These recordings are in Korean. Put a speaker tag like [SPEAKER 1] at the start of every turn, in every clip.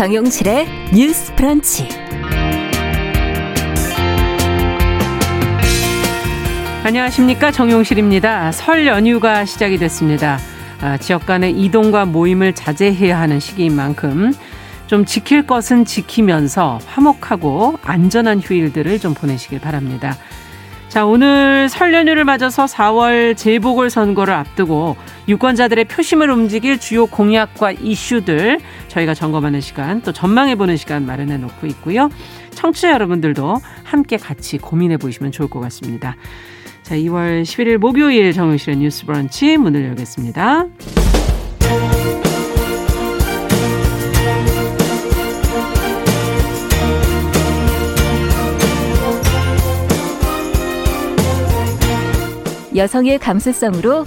[SPEAKER 1] 정용실의 뉴스 프런치.
[SPEAKER 2] 안녕하십니까. 정용실입니다. 설 연휴가 시작이 됐습니다. 아, 지역 간의 이동과 모임을 자제해야 하는 시기인 만큼 좀 지킬 것은 지키면서 화목하고 안전한 휴일들을 좀 보내시길 바랍니다. 자, 오늘 설 연휴를 맞아서 4월 재보궐선거를 앞두고 유권자들의 표심을 움직일 주요 공약과 이슈들 저희가 점검하는 시간 또 전망해보는 시간 마련해 놓고 있고요. 청취자 여러분들도 함께 같이 고민해 보시면 좋을 것 같습니다. 자, 2월 11일 목요일 정의실의 뉴스 브런치 문을 열겠습니다.
[SPEAKER 1] 여성의 감수성으로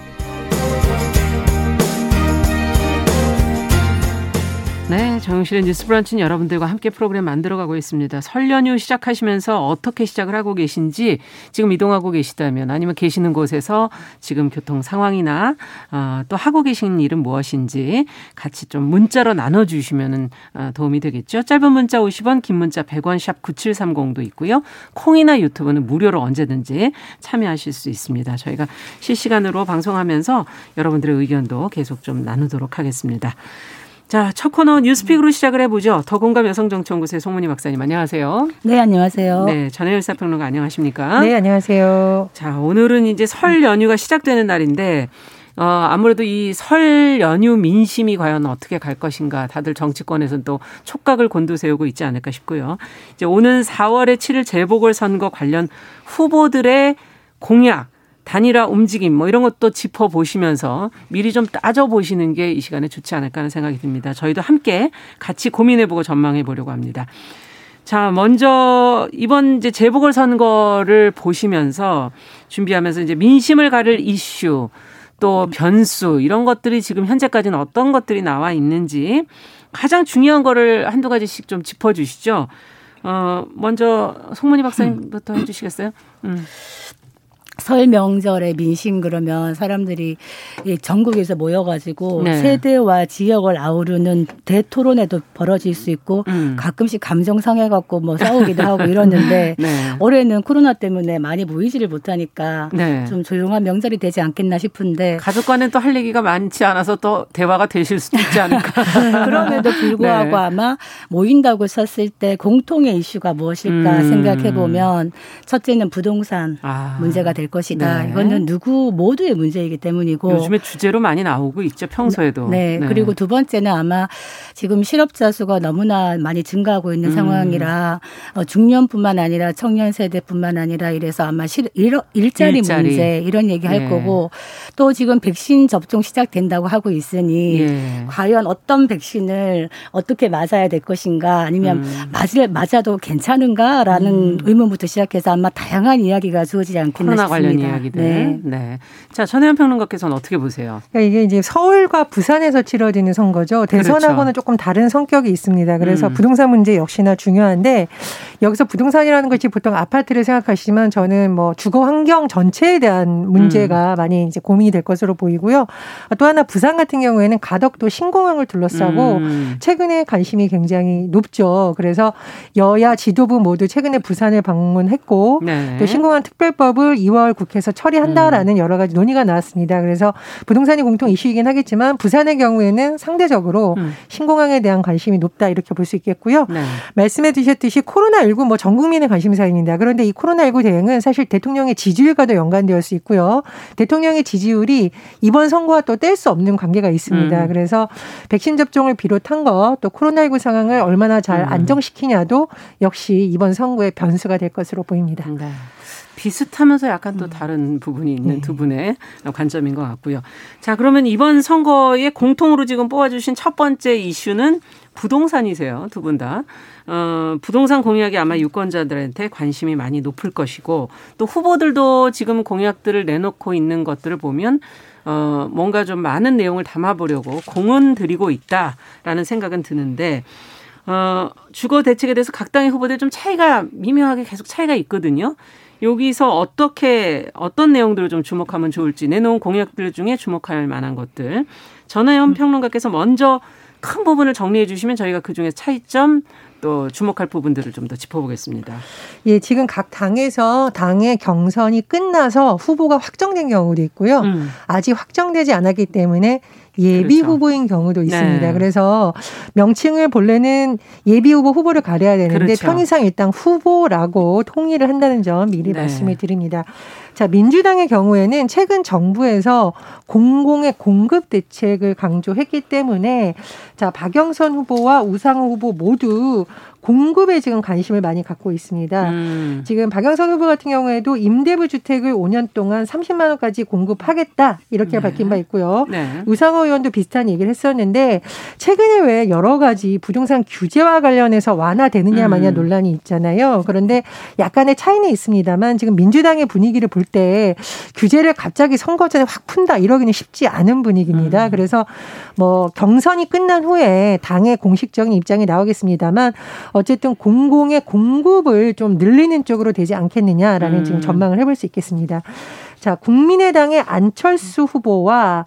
[SPEAKER 2] 네, 정영실의 뉴스 브런치는 여러분들과 함께 프로그램 만들어가고 있습니다. 설 연휴 시작하시면서 어떻게 시작을 하고 계신지 지금 이동하고 계시다면 아니면 계시는 곳에서 지금 교통 상황이나 어, 또 하고 계신 일은 무엇인지 같이 좀 문자로 나눠주시면 어, 도움이 되겠죠. 짧은 문자 50원, 긴 문자 100원, 샵 9730도 있고요. 콩이나 유튜브는 무료로 언제든지 참여하실 수 있습니다. 저희가 실시간으로 방송하면서 여러분들의 의견도 계속 좀 나누도록 하겠습니다. 자, 첫 코너 뉴스픽으로 시작을 해보죠. 더공감 여성정치연구소의 송문희 박사님 안녕하세요.
[SPEAKER 3] 네, 안녕하세요.
[SPEAKER 2] 네, 전혜율 사평론가 안녕하십니까?
[SPEAKER 3] 네, 안녕하세요.
[SPEAKER 2] 자, 오늘은 이제 설 연휴가 시작되는 날인데 어, 아무래도 이 설 연휴 민심이 과연 어떻게 갈 것인가 다들 정치권에서는 또 촉각을 곤두세우고 있지 않을까 싶고요. 이제 오는 4월에 치를 재보궐선거 관련 후보들의 공약 단일화 움직임 뭐 이런 것도 짚어 보시면서 미리 좀 따져 보시는 게 이 시간에 좋지 않을까 하는 생각이 듭니다. 저희도 함께 같이 고민해 보고 전망해 보려고 합니다. 자, 먼저 이번 이제 재보궐 선거를 보시면서 준비하면서 이제 민심을 가를 이슈 또 변수 이런 것들이 지금 현재까지는 어떤 것들이 나와 있는지 가장 중요한 거를 한두 가지씩 좀 짚어 주시죠. 어, 먼저 송문희 박사님부터 해 주시겠어요? 음.
[SPEAKER 3] 설 명절에 민심 그러면 사람들이 전국에서 모여가지고 네. 세대와 지역을 아우르는 대토론에도 벌어질 수 있고 음. 가끔씩 감정 상해갖고 뭐 싸우기도 하고 이러는데 네. 올해는 코로나 때문에 많이 모이지를 못하니까 네. 좀 조용한 명절이 되지 않겠나 싶은데
[SPEAKER 2] 가족과는 또 할 얘기가 많지 않아서 또 대화가 되실 수도 있지 않을까.
[SPEAKER 3] 그럼에도 불구하고 네. 아마 모인다고 썼을 때 공통의 이슈가 무엇일까 음. 생각해 보면 첫째는 부동산 아. 문제가 될 것이다. 네. 이거는 누구 모두의 문제이기 때문이고
[SPEAKER 2] 요즘에 주제로 많이 나오고 있죠. 평소에도.
[SPEAKER 3] 네. 네. 그리고 두 번째는 아마 지금 실업자 수가 너무나 많이 증가하고 있는 음. 상황이라 어, 중년뿐만 아니라 청년 세대뿐만 아니라 이래서 아마 실, 일, 일자리, 일자리. 문제 이런 얘기 할 예. 거고 또 지금 백신 접종 시작된다고 하고 있으니 예. 과연 어떤 백신을 어떻게 맞아야 될 것인가 아니면 음. 맞을 맞아도 괜찮은가라는 음. 의문부터 시작해서 아마 다양한 이야기가 주어지지 않겠나 싶습니다.
[SPEAKER 2] 관련 이야기들. 네. 네. 자, 전혜연 평론가께서는 어떻게 보세요?
[SPEAKER 4] 그러니까 이게 이제 서울과 부산에서 치러지는 선거죠. 대선하고는 그렇죠. 조금 다른 성격이 있습니다. 그래서 음. 부동산 문제 역시나 중요한데 여기서 부동산이라는 것이 보통 아파트를 생각하시지만 저는 뭐 주거 환경 전체에 대한 문제가 음. 많이 이제 고민이 될 것으로 보이고요. 또 하나 부산 같은 경우에는 가덕도 신공항을 둘러싸고 음. 최근에 관심이 굉장히 높죠. 그래서 여야 지도부 모두 최근에 부산을 방문했고 네. 또 신공항 특별법을 2월 2월 국회에서 처리한다라는 음. 여러 가지 논의가 나왔습니다. 그래서 부동산이 공통 이슈이긴 하겠지만 부산의 경우에는 상대적으로 음. 신공항에 대한 관심이 높다 이렇게 볼 수 있겠고요. 네. 말씀해 주셨듯이 코로나19 뭐 전 국민의 관심 사입니다. 그런데 이 코로나19 대응은 사실 대통령의 지지율과도 연관되어 수 있고요. 대통령의 지지율이 이번 선거와 또 뗄 수 없는 관계가 있습니다. 음. 그래서 백신 접종을 비롯한 거 또 코로나19 상황을 얼마나 잘 음. 안정시키냐도 역시 이번 선거의 변수가 될 것으로 보입니다. 네.
[SPEAKER 2] 비슷하면서 약간 또 음. 다른 부분이 있는 네. 두 분의 관점인 것 같고요. 자, 그러면 이번 선거에 공통으로 지금 뽑아주신 첫 번째 이슈는 부동산이세요, 두 분 다. 어, 부동산 공약이 아마 유권자들한테 관심이 많이 높을 것이고 또 후보들도 지금 공약들을 내놓고 있는 것들을 보면 어, 뭔가 좀 많은 내용을 담아보려고 공은 들이고 있다라는 생각은 드는데 어, 주거 대책에 대해서 각 당의 후보들 좀 차이가 미묘하게 계속 차이가 있거든요. 여기서 어떻게 어떤 내용들을 좀 주목하면 좋을지 내놓은 공약들 중에 주목할 만한 것들 전하연 평론가께서 먼저 큰 부분을 정리해 주시면 저희가 그 중에 차이점 또 주목할 부분들을 좀 더 짚어보겠습니다.
[SPEAKER 4] 예, 지금 각 당에서 당의 경선이 끝나서 후보가 확정된 경우도 있고요. 음. 아직 확정되지 않았기 때문에 예비 그렇죠. 후보인 경우도 있습니다. 네. 그래서 명칭을 본래는 예비 후보 후보를 가려야 되는데 그렇죠. 편의상 일단 후보라고 통일을 한다는 점 미리 네. 말씀을 드립니다. 자, 민주당의 경우에는 최근 정부에서 공공의 공급 대책을 강조했기 때문에 자, 박영선 후보와 우상호 후보 모두 공급에 지금 관심을 많이 갖고 있습니다. 음. 지금 박영선 후보 같은 경우에도 임대부 주택을 5년 동안 30만 원까지 공급하겠다 이렇게 네. 밝힌 바 있고요. 네. 우상호 의원도 비슷한 얘기를 했었는데 최근에 왜 여러 가지 부동산 규제와 관련해서 완화되느냐 마냐 음. 논란이 있잖아요. 그런데 약간의 차이는 있습니다만 지금 민주당의 분위기를 볼 때 규제를 갑자기 선거 전에 확 푼다 이러기는 쉽지 않은 분위기입니다. 음. 그래서 뭐 경선이 끝난 후에 당의 공식적인 입장이 나오겠습니다만 어쨌든 공공의 공급을 좀 늘리는 쪽으로 되지 않겠느냐라는 음. 지금 전망을 해볼 수 있겠습니다. 자, 국민의당의 안철수 후보와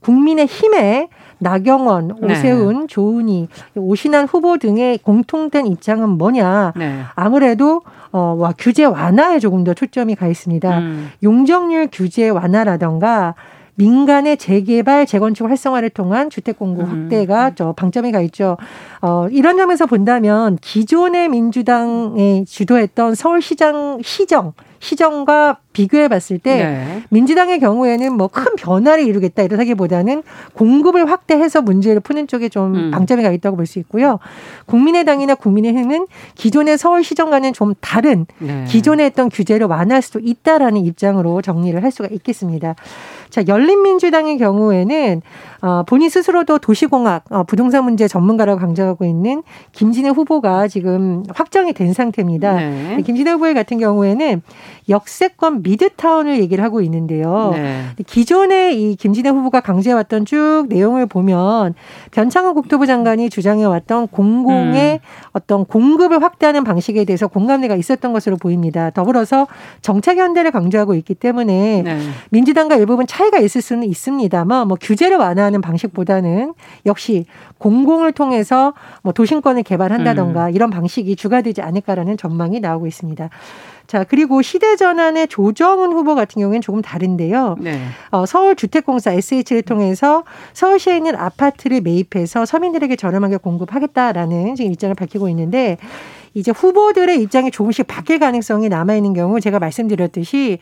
[SPEAKER 4] 국민의힘의 나경원, 네. 오세훈, 네. 조은희, 오신환 후보 등의 공통된 입장은 뭐냐? 네. 아무래도 어, 와, 규제 완화에 조금 더 초점이 가 있습니다. 음. 용적률 규제 완화라던가 민간의 재개발, 재건축 활성화를 통한 주택 공급 음. 확대가 저 방점이 가 있죠. 어, 이런 점에서 본다면 기존의 민주당이 주도했던 서울시장 시정 시정과 비교해 봤을 때 네. 민주당의 경우에는 뭐 큰 변화를 이루겠다 이러기보다는 공급을 확대해서 문제를 푸는 쪽에 좀 음. 방점이 가 있다고 볼 수 있고요. 국민의당이나 국민의힘은 기존의 서울시정과는 좀 다른 네. 기존에 했던 규제를 완화할 수도 있다라는 입장으로 정리를 할 수가 있겠습니다. 자, 열린민주당의 경우에는 어, 본인 스스로도 도시공학, 어, 부동산 문제 전문가라고 강조하고 있는 김진애 후보가 지금 확정이 된 상태입니다. 네. 김진애 후보 같은 경우에는 역세권 미드타운을 얘기를 하고 있는데요. 네. 기존에 이 김진애 후보가 강조해왔던 쭉 내용을 보면 변창흠 국토부 장관이 주장해왔던 공공의 음. 어떤 공급을 확대하는 방식에 대해서 공감대가 있었던 것으로 보입니다. 더불어서 정책 연대를 강조하고 있기 때문에 네. 민주당과 일부분 차 이가 있을 수는 있습니다만 뭐 규제를 완화하는 방식보다는 역시 공공을 통해서 뭐 도심권을 개발한다던가 음. 이런 방식이 주가 되지 않을까라는 전망이 나오고 있습니다. 자, 그리고 시대전환의 조정훈 후보 같은 경우에는 조금 다른데요. 네. 어, 서울주택공사 SH를 통해서 서울시에 있는 아파트를 매입해서 서민들에게 저렴하게 공급하겠다라는 지금 입장을 밝히고 있는데 이제 후보들의 입장이 조금씩 바뀔 가능성이 남아 있는 경우 제가 말씀드렸듯이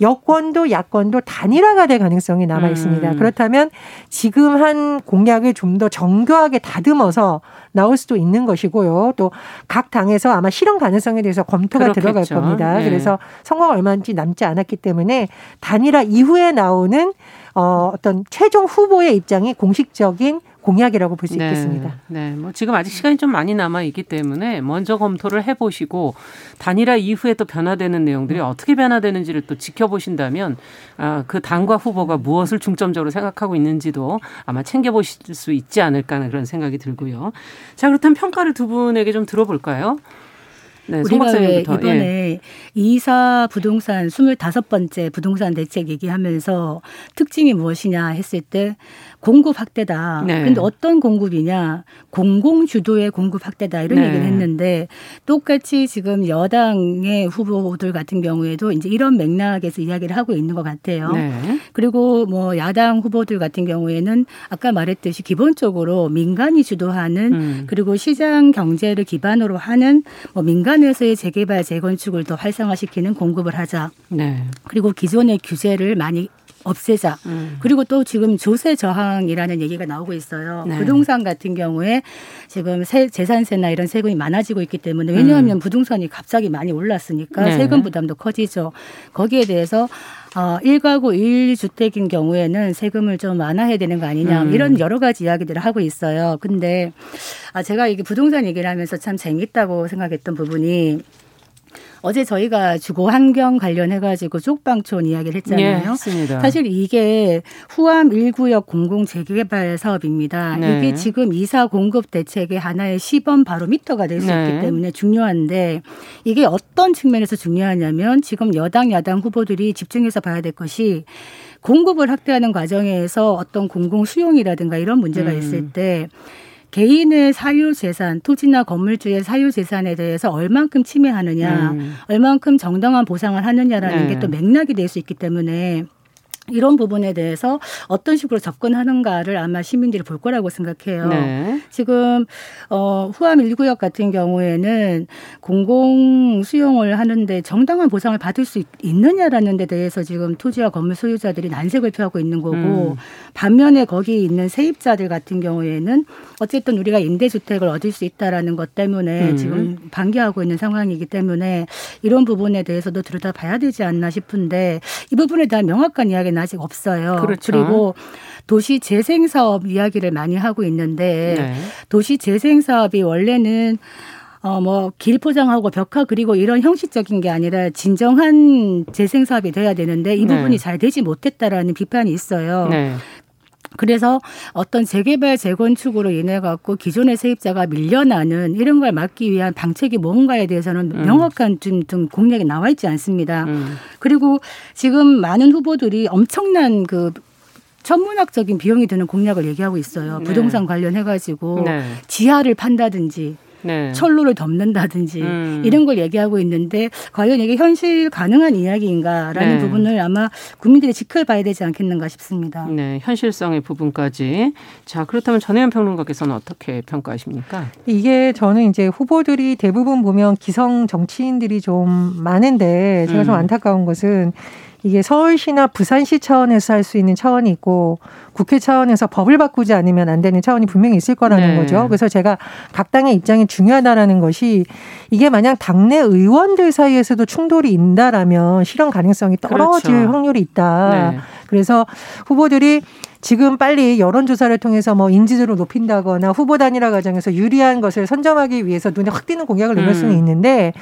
[SPEAKER 4] 여권도 야권도 단일화가 될 가능성이 남아 있습니다. 음. 그렇다면 지금 한 공약을 좀 더 정교하게 다듬어서 나올 수도 있는 것이고요. 또 각 당에서 아마 실현 가능성에 대해서 검토가 그렇겠죠. 들어갈 겁니다. 네. 그래서 선거가 얼마인지 남지 않았기 때문에 단일화 이후에 나오는 어, 어떤 최종 후보의 입장이 공식적인 공약이라고 볼수 네. 있겠습니다.
[SPEAKER 2] 네, 뭐 지금 아직 시간이 좀 많이 남아 있기 때문에 먼저 검토를 해보시고 단일화 이후에 또 변화되는 내용들이 음. 어떻게 변화되는지를 또 지켜보신다면 아, 그 당과 후보가 무엇을 중점적으로 생각하고 있는지도 아마 챙겨보실 수 있지 않을까 하는 그런 생각이 들고요. 자, 그렇다면 평가를 두 분에게 좀 들어볼까요?
[SPEAKER 3] 네, 우리가 왜 이번에 예. 이사 부동산 25번째 부동산 대책 얘기하면서 특징이 무엇이냐 했을 때 공급 확대다. 네. 그런데 어떤 공급이냐? 공공 주도의 공급 확대다 이런 네. 얘기를 했는데 똑같이 지금 여당의 후보들 같은 경우에도 이제 이런 맥락에서 이야기를 하고 있는 것 같아요. 네. 그리고 뭐 야당 후보들 같은 경우에는 아까 말했듯이 기본적으로 민간이 주도하는 음. 그리고 시장 경제를 기반으로 하는 뭐 민간에서의 재개발 재건축을 더 활성화시키는 공급을 하자. 네. 그리고 기존의 규제를 많이 없애자. 음. 그리고 또 지금 조세 저항이라는 얘기가 나오고 있어요. 네. 부동산 같은 경우에 지금 세, 재산세나 이런 세금이 많아지고 있기 때문에 왜냐하면 음. 부동산이 갑자기 많이 올랐으니까 네. 세금 부담도 커지죠. 거기에 대해서 어, 1가구 1주택인 경우에는 세금을 좀 완화해야 되는 거 아니냐 음. 이런 여러 가지 이야기들을 하고 있어요. 근데 아, 제가 이게 부동산 얘기를 하면서 참 재밌다고 생각했던 부분이 어제 저희가 주거 환경 관련해 가지고 쪽방촌 이야기를 했잖아요.
[SPEAKER 2] 네,
[SPEAKER 3] 사실 이게 후암 1구역 공공 재개발 사업입니다. 네. 이게 지금 이사 공급 대책의 하나의 시범 바로 미터가 될수 네. 있기 때문에 중요한데 이게 어떤 측면에서 중요하냐면 지금 여당 야당 후보들이 집중해서 봐야 될 것이 공급을 확대하는 과정에서 어떤 공공 수용이라든가 이런 문제가 음. 있을 때 개인의 사유 재산, 토지나 건물주의 사유 재산에 대해서 얼만큼 침해하느냐, 음. 얼만큼 정당한 보상을 하느냐라는 네. 게또 맥락이 될 수 있기 때문에 이런 부분에 대해서 어떤 식으로 접근하는가를 아마 시민들이 볼 거라고 생각해요. 네. 지금 어 후암 1구역 같은 경우에는 공공 수용을 하는데 정당한 보상을 받을 수 있느냐라는 데 대해서 지금 토지와 건물 소유자들이 난색을 표하고 있는 거고 음. 반면에 거기 있는 세입자들 같은 경우에는 어쨌든 우리가 임대 주택을 얻을 수 있다라는 것 때문에 음. 지금 반기하고 있는 상황이기 때문에 이런 부분에 대해서도 들여다봐야 되지 않나 싶은데 이 부분에 대한 명확한 이야기는 아직 없어요.
[SPEAKER 2] 그렇죠.
[SPEAKER 3] 그리고 도시 재생 사업 이야기를 많이 하고 있는데 네. 도시 재생 사업이 원래는 어, 뭐, 길 포장하고 벽화 그리고 이런 형식적인 게 아니라 진정한 재생 사업이 돼야 되는데 이 네. 부분이 네. 잘 되지 못했다라는 비판이 있어요. 네. 그래서 어떤 재개발 재건축으로 인해 갖고 기존의 세입자가 밀려나는 이런 걸 막기 위한 방책이 뭔가에 대해서는 음. 명확한 좀, 좀 공약이 나와 있지 않습니다. 음. 그리고 지금 많은 후보들이 엄청난 그 천문학적인 비용이 드는 공약을 얘기하고 있어요. 네. 부동산 관련해 가지고 네. 지하를 판다든지 네. 철로를 덮는다든지 음. 이런 걸 얘기하고 있는데 과연 이게 현실 가능한 이야기인가라는 네. 부분을 아마 국민들이 지켜봐야 되지 않겠는가 싶습니다.
[SPEAKER 2] 네, 현실성의 부분까지. 자, 그렇다면 전혜연 평론가께서는 어떻게 평가하십니까?
[SPEAKER 4] 이게 저는 이제 후보들이 대부분 보면 기성 정치인들이 좀 많은데 제가 음. 좀 안타까운 것은 이게 서울시나 부산시 차원에서 할 수 있는 차원이 있고 국회 차원에서 법을 바꾸지 않으면 안 되는 차원이 분명히 있을 거라는 네. 거죠. 그래서 제가 각 당의 입장이 중요하다라는 것이 이게 만약 당내 의원들 사이에서도 충돌이 있다라면 실현 가능성이 떨어질 그렇죠. 확률이 있다. 네. 그래서 후보들이 지금 빨리 여론조사를 통해서 뭐 인지도를 높인다거나 후보 단일화 과정에서 유리한 것을 선점하기 위해서 눈에 확 띄는 공약을 내놓을 음. 수는 있는데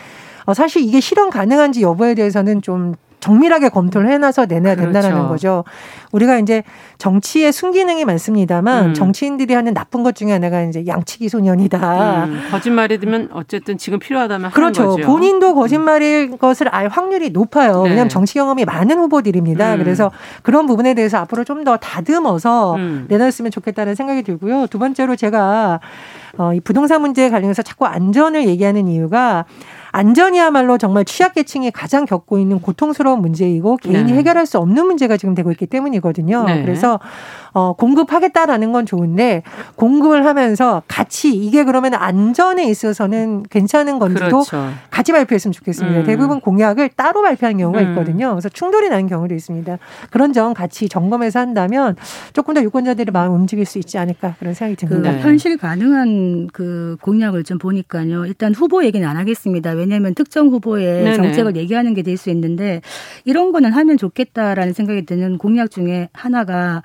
[SPEAKER 4] 어, 사실 이게 실현 가능한지 여부에 대해서는 좀 정밀하게 검토를 해놔서 내놔야 된다는 그렇죠. 거죠. 우리가 이제 정치에 순기능이 많습니다만 음. 정치인들이 하는 나쁜 것 중에 하나가 이제 양치기 소년이다. 음.
[SPEAKER 2] 거짓말이 되면 어쨌든 지금 필요하다면
[SPEAKER 4] 그렇죠. 본인도 거짓말일 것을 알 확률이 높아요. 네. 왜냐하면 정치 경험이 많은 후보들입니다. 음. 그래서 그런 부분에 대해서 앞으로 좀 더 다듬어서 음. 내놨으면 좋겠다는 생각이 들고요. 두 번째로 제가 어, 이 부동산 문제에 관련해서 자꾸 안전을 얘기하는 이유가 안전이야말로 정말 취약계층이 가장 겪고 있는 고통스러운 문제이고 개인이 네. 해결할 수 없는 문제가 지금 되고 있기 때문이거든요. 네. 그래서 어, 공급하겠다라는 건 좋은데 공급을 하면서 같이 이게 그러면 안전에 있어서는 괜찮은 건지도 그렇죠. 같이 발표했으면 좋겠습니다. 음. 대부분 공약을 따로 발표하는 경우가 음. 있거든요. 그래서 충돌이 나는 경우도 있습니다. 그런 점 같이 점검해서 한다면 조금 더 유권자들의 마음 움직일 수 있지 않을까 그런 생각이 듭니다.
[SPEAKER 3] 그 현실 가능한 그 공약을 좀 보니까요. 일단 후보 얘기는 안 하겠습니다. 왜냐하면 특정 후보의 네네. 정책을 얘기하는 게 될 수 있는데 이런 거는 하면 좋겠다라는 생각이 드는 공약 중에 하나가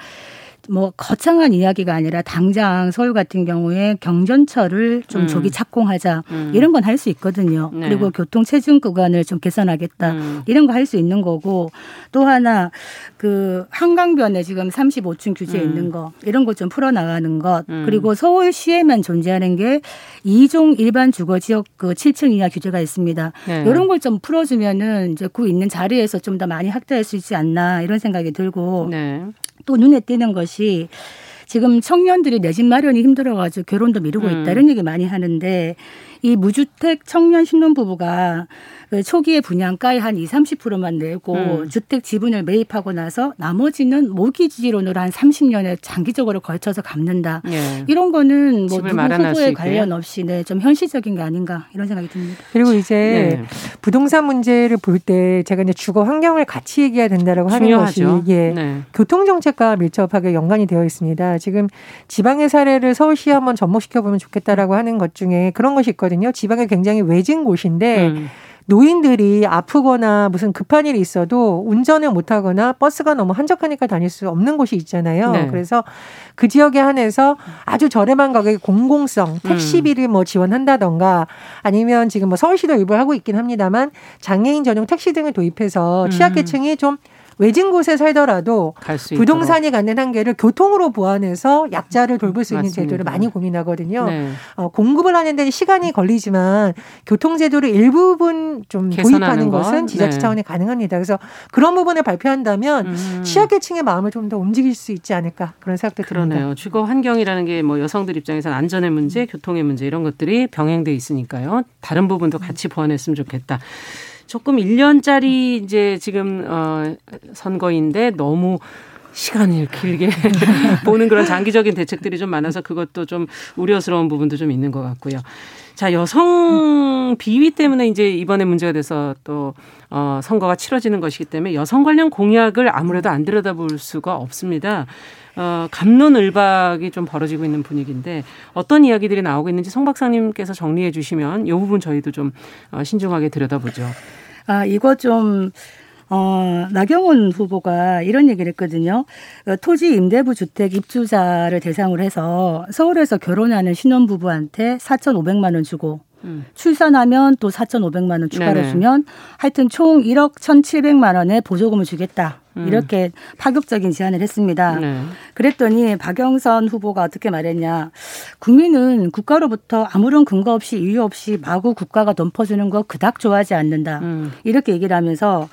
[SPEAKER 3] 뭐 거창한 이야기가 아니라 당장 서울 같은 경우에 경전철을 좀 음. 조기 착공하자 음. 이런 건 할 수 있거든요. 네. 그리고 교통 체증 구간을 좀 개선하겠다 음. 이런 거 할 수 있는 거고 또 하나 그 한강변에 지금 35층 규제 음. 있는 거 이런 거좀 풀어 나가는 것 음. 그리고 서울시에만 존재하는 게 2종 일반 주거 지역 그 7층 이하 규제가 있습니다. 네. 이런 걸 좀 풀어주면은 이제 그 있는 자리에서 좀 더 많이 확대할 수 있지 않나 이런 생각이 들고 네. 또 눈에 띄는 것이 것이 지금 청년들이 내 집 마련이 힘들어가지고 결혼도 미루고 있다 음. 이런 얘기 많이 하는데 이 무주택 청년 신혼 부부가 그 초기에 분양가의 한 2, 30%만 내고 음. 주택 지분을 매입하고 나서 나머지는 모기지론으로 한 30년에 장기적으로 걸쳐서 갚는다. 예. 이런 거는 뭐 누구 후보에 관련 없이 네, 좀 현실적인 게 아닌가 이런 생각이 듭니다.
[SPEAKER 4] 그리고 이제 네. 부동산 문제를 볼 때 제가 이제 주거 환경을 같이 얘기해야 된다라고 하는 것이 예. 네. 교통 정책과 밀접하게 연관이 되어 있습니다. 지금 지방의 사례를 서울시에 한번 접목시켜 보면 좋겠다라고 하는 것 중에 그런 것이 있거든요. 지방에 굉장히 외진 곳인데 음. 노인들이 아프거나 무슨 급한 일이 있어도 운전을 못하거나 버스가 너무 한적하니까 다닐 수 없는 곳이 있잖아요. 네. 그래서 그 지역에 한해서 아주 저렴한 가격에 공공성 택시비를 뭐 지원한다던가 아니면 지금 뭐 서울시도 일부 하고 있긴 합니다만 장애인 전용 택시 등을 도입해서 취약계층이 좀 외진 곳에 살더라도 부동산이 갖는 한계를 교통으로 보완해서 약자를 돌볼 수 있는 맞습니다. 제도를 많이 고민하거든요. 네. 어, 공급을 하는데 시간이 걸리지만 교통 제도를 일부분 좀 도입하는 것은 지자체 네. 차원에 가능합니다. 그래서 그런 부분을 발표한다면 음. 취약계층의 마음을 좀 더 움직일 수 있지 않을까 그런 생각도
[SPEAKER 2] 그러네요. 듭니다. 주거 환경이라는 게 뭐 여성들 입장에서는 안전의 문제, 음. 교통의 문제 이런 것들이 병행돼 있으니까요. 다른 부분도 같이 보완했으면 좋겠다. 조금 1년짜리 이제 지금 어 선거인데 너무 시간을 길게 보는 그런 장기적인 대책들이 좀 많아서 그것도 좀 우려스러운 부분도 좀 있는 것 같고요. 자, 여성 비위 때문에 이제 이번에 문제가 돼서 또, 어, 선거가 치러지는 것이기 때문에 여성 관련 공약을 아무래도 안 들여다볼 수가 없습니다. 어, 감론을박이 좀 벌어지고 있는 분위기인데 어떤 이야기들이 나오고 있는지 송 박사님께서 정리해 주시면 이 부분 저희도 좀 어, 신중하게 들여다보죠.
[SPEAKER 3] 아, 이거 좀 어, 나경원 후보가 이런 얘기를 했거든요. 어, 토지 임대부 주택 입주자를 대상으로 해서 서울에서 결혼하는 신혼부부한테 4,500만 원 주고 음. 출산하면 또 4,500만 원 추가로 네네. 주면 하여튼 총 1억 1,700만 원의 보조금을 주겠다. 음. 이렇게 파격적인 제안을 했습니다. 네. 그랬더니 박영선 후보가 어떻게 말했냐. 국민은 국가로부터 아무런 근거 없이 이유 없이 마구 국가가 덤퍼주는 거 그닥 좋아하지 않는다. 음. 이렇게 얘기를 하면서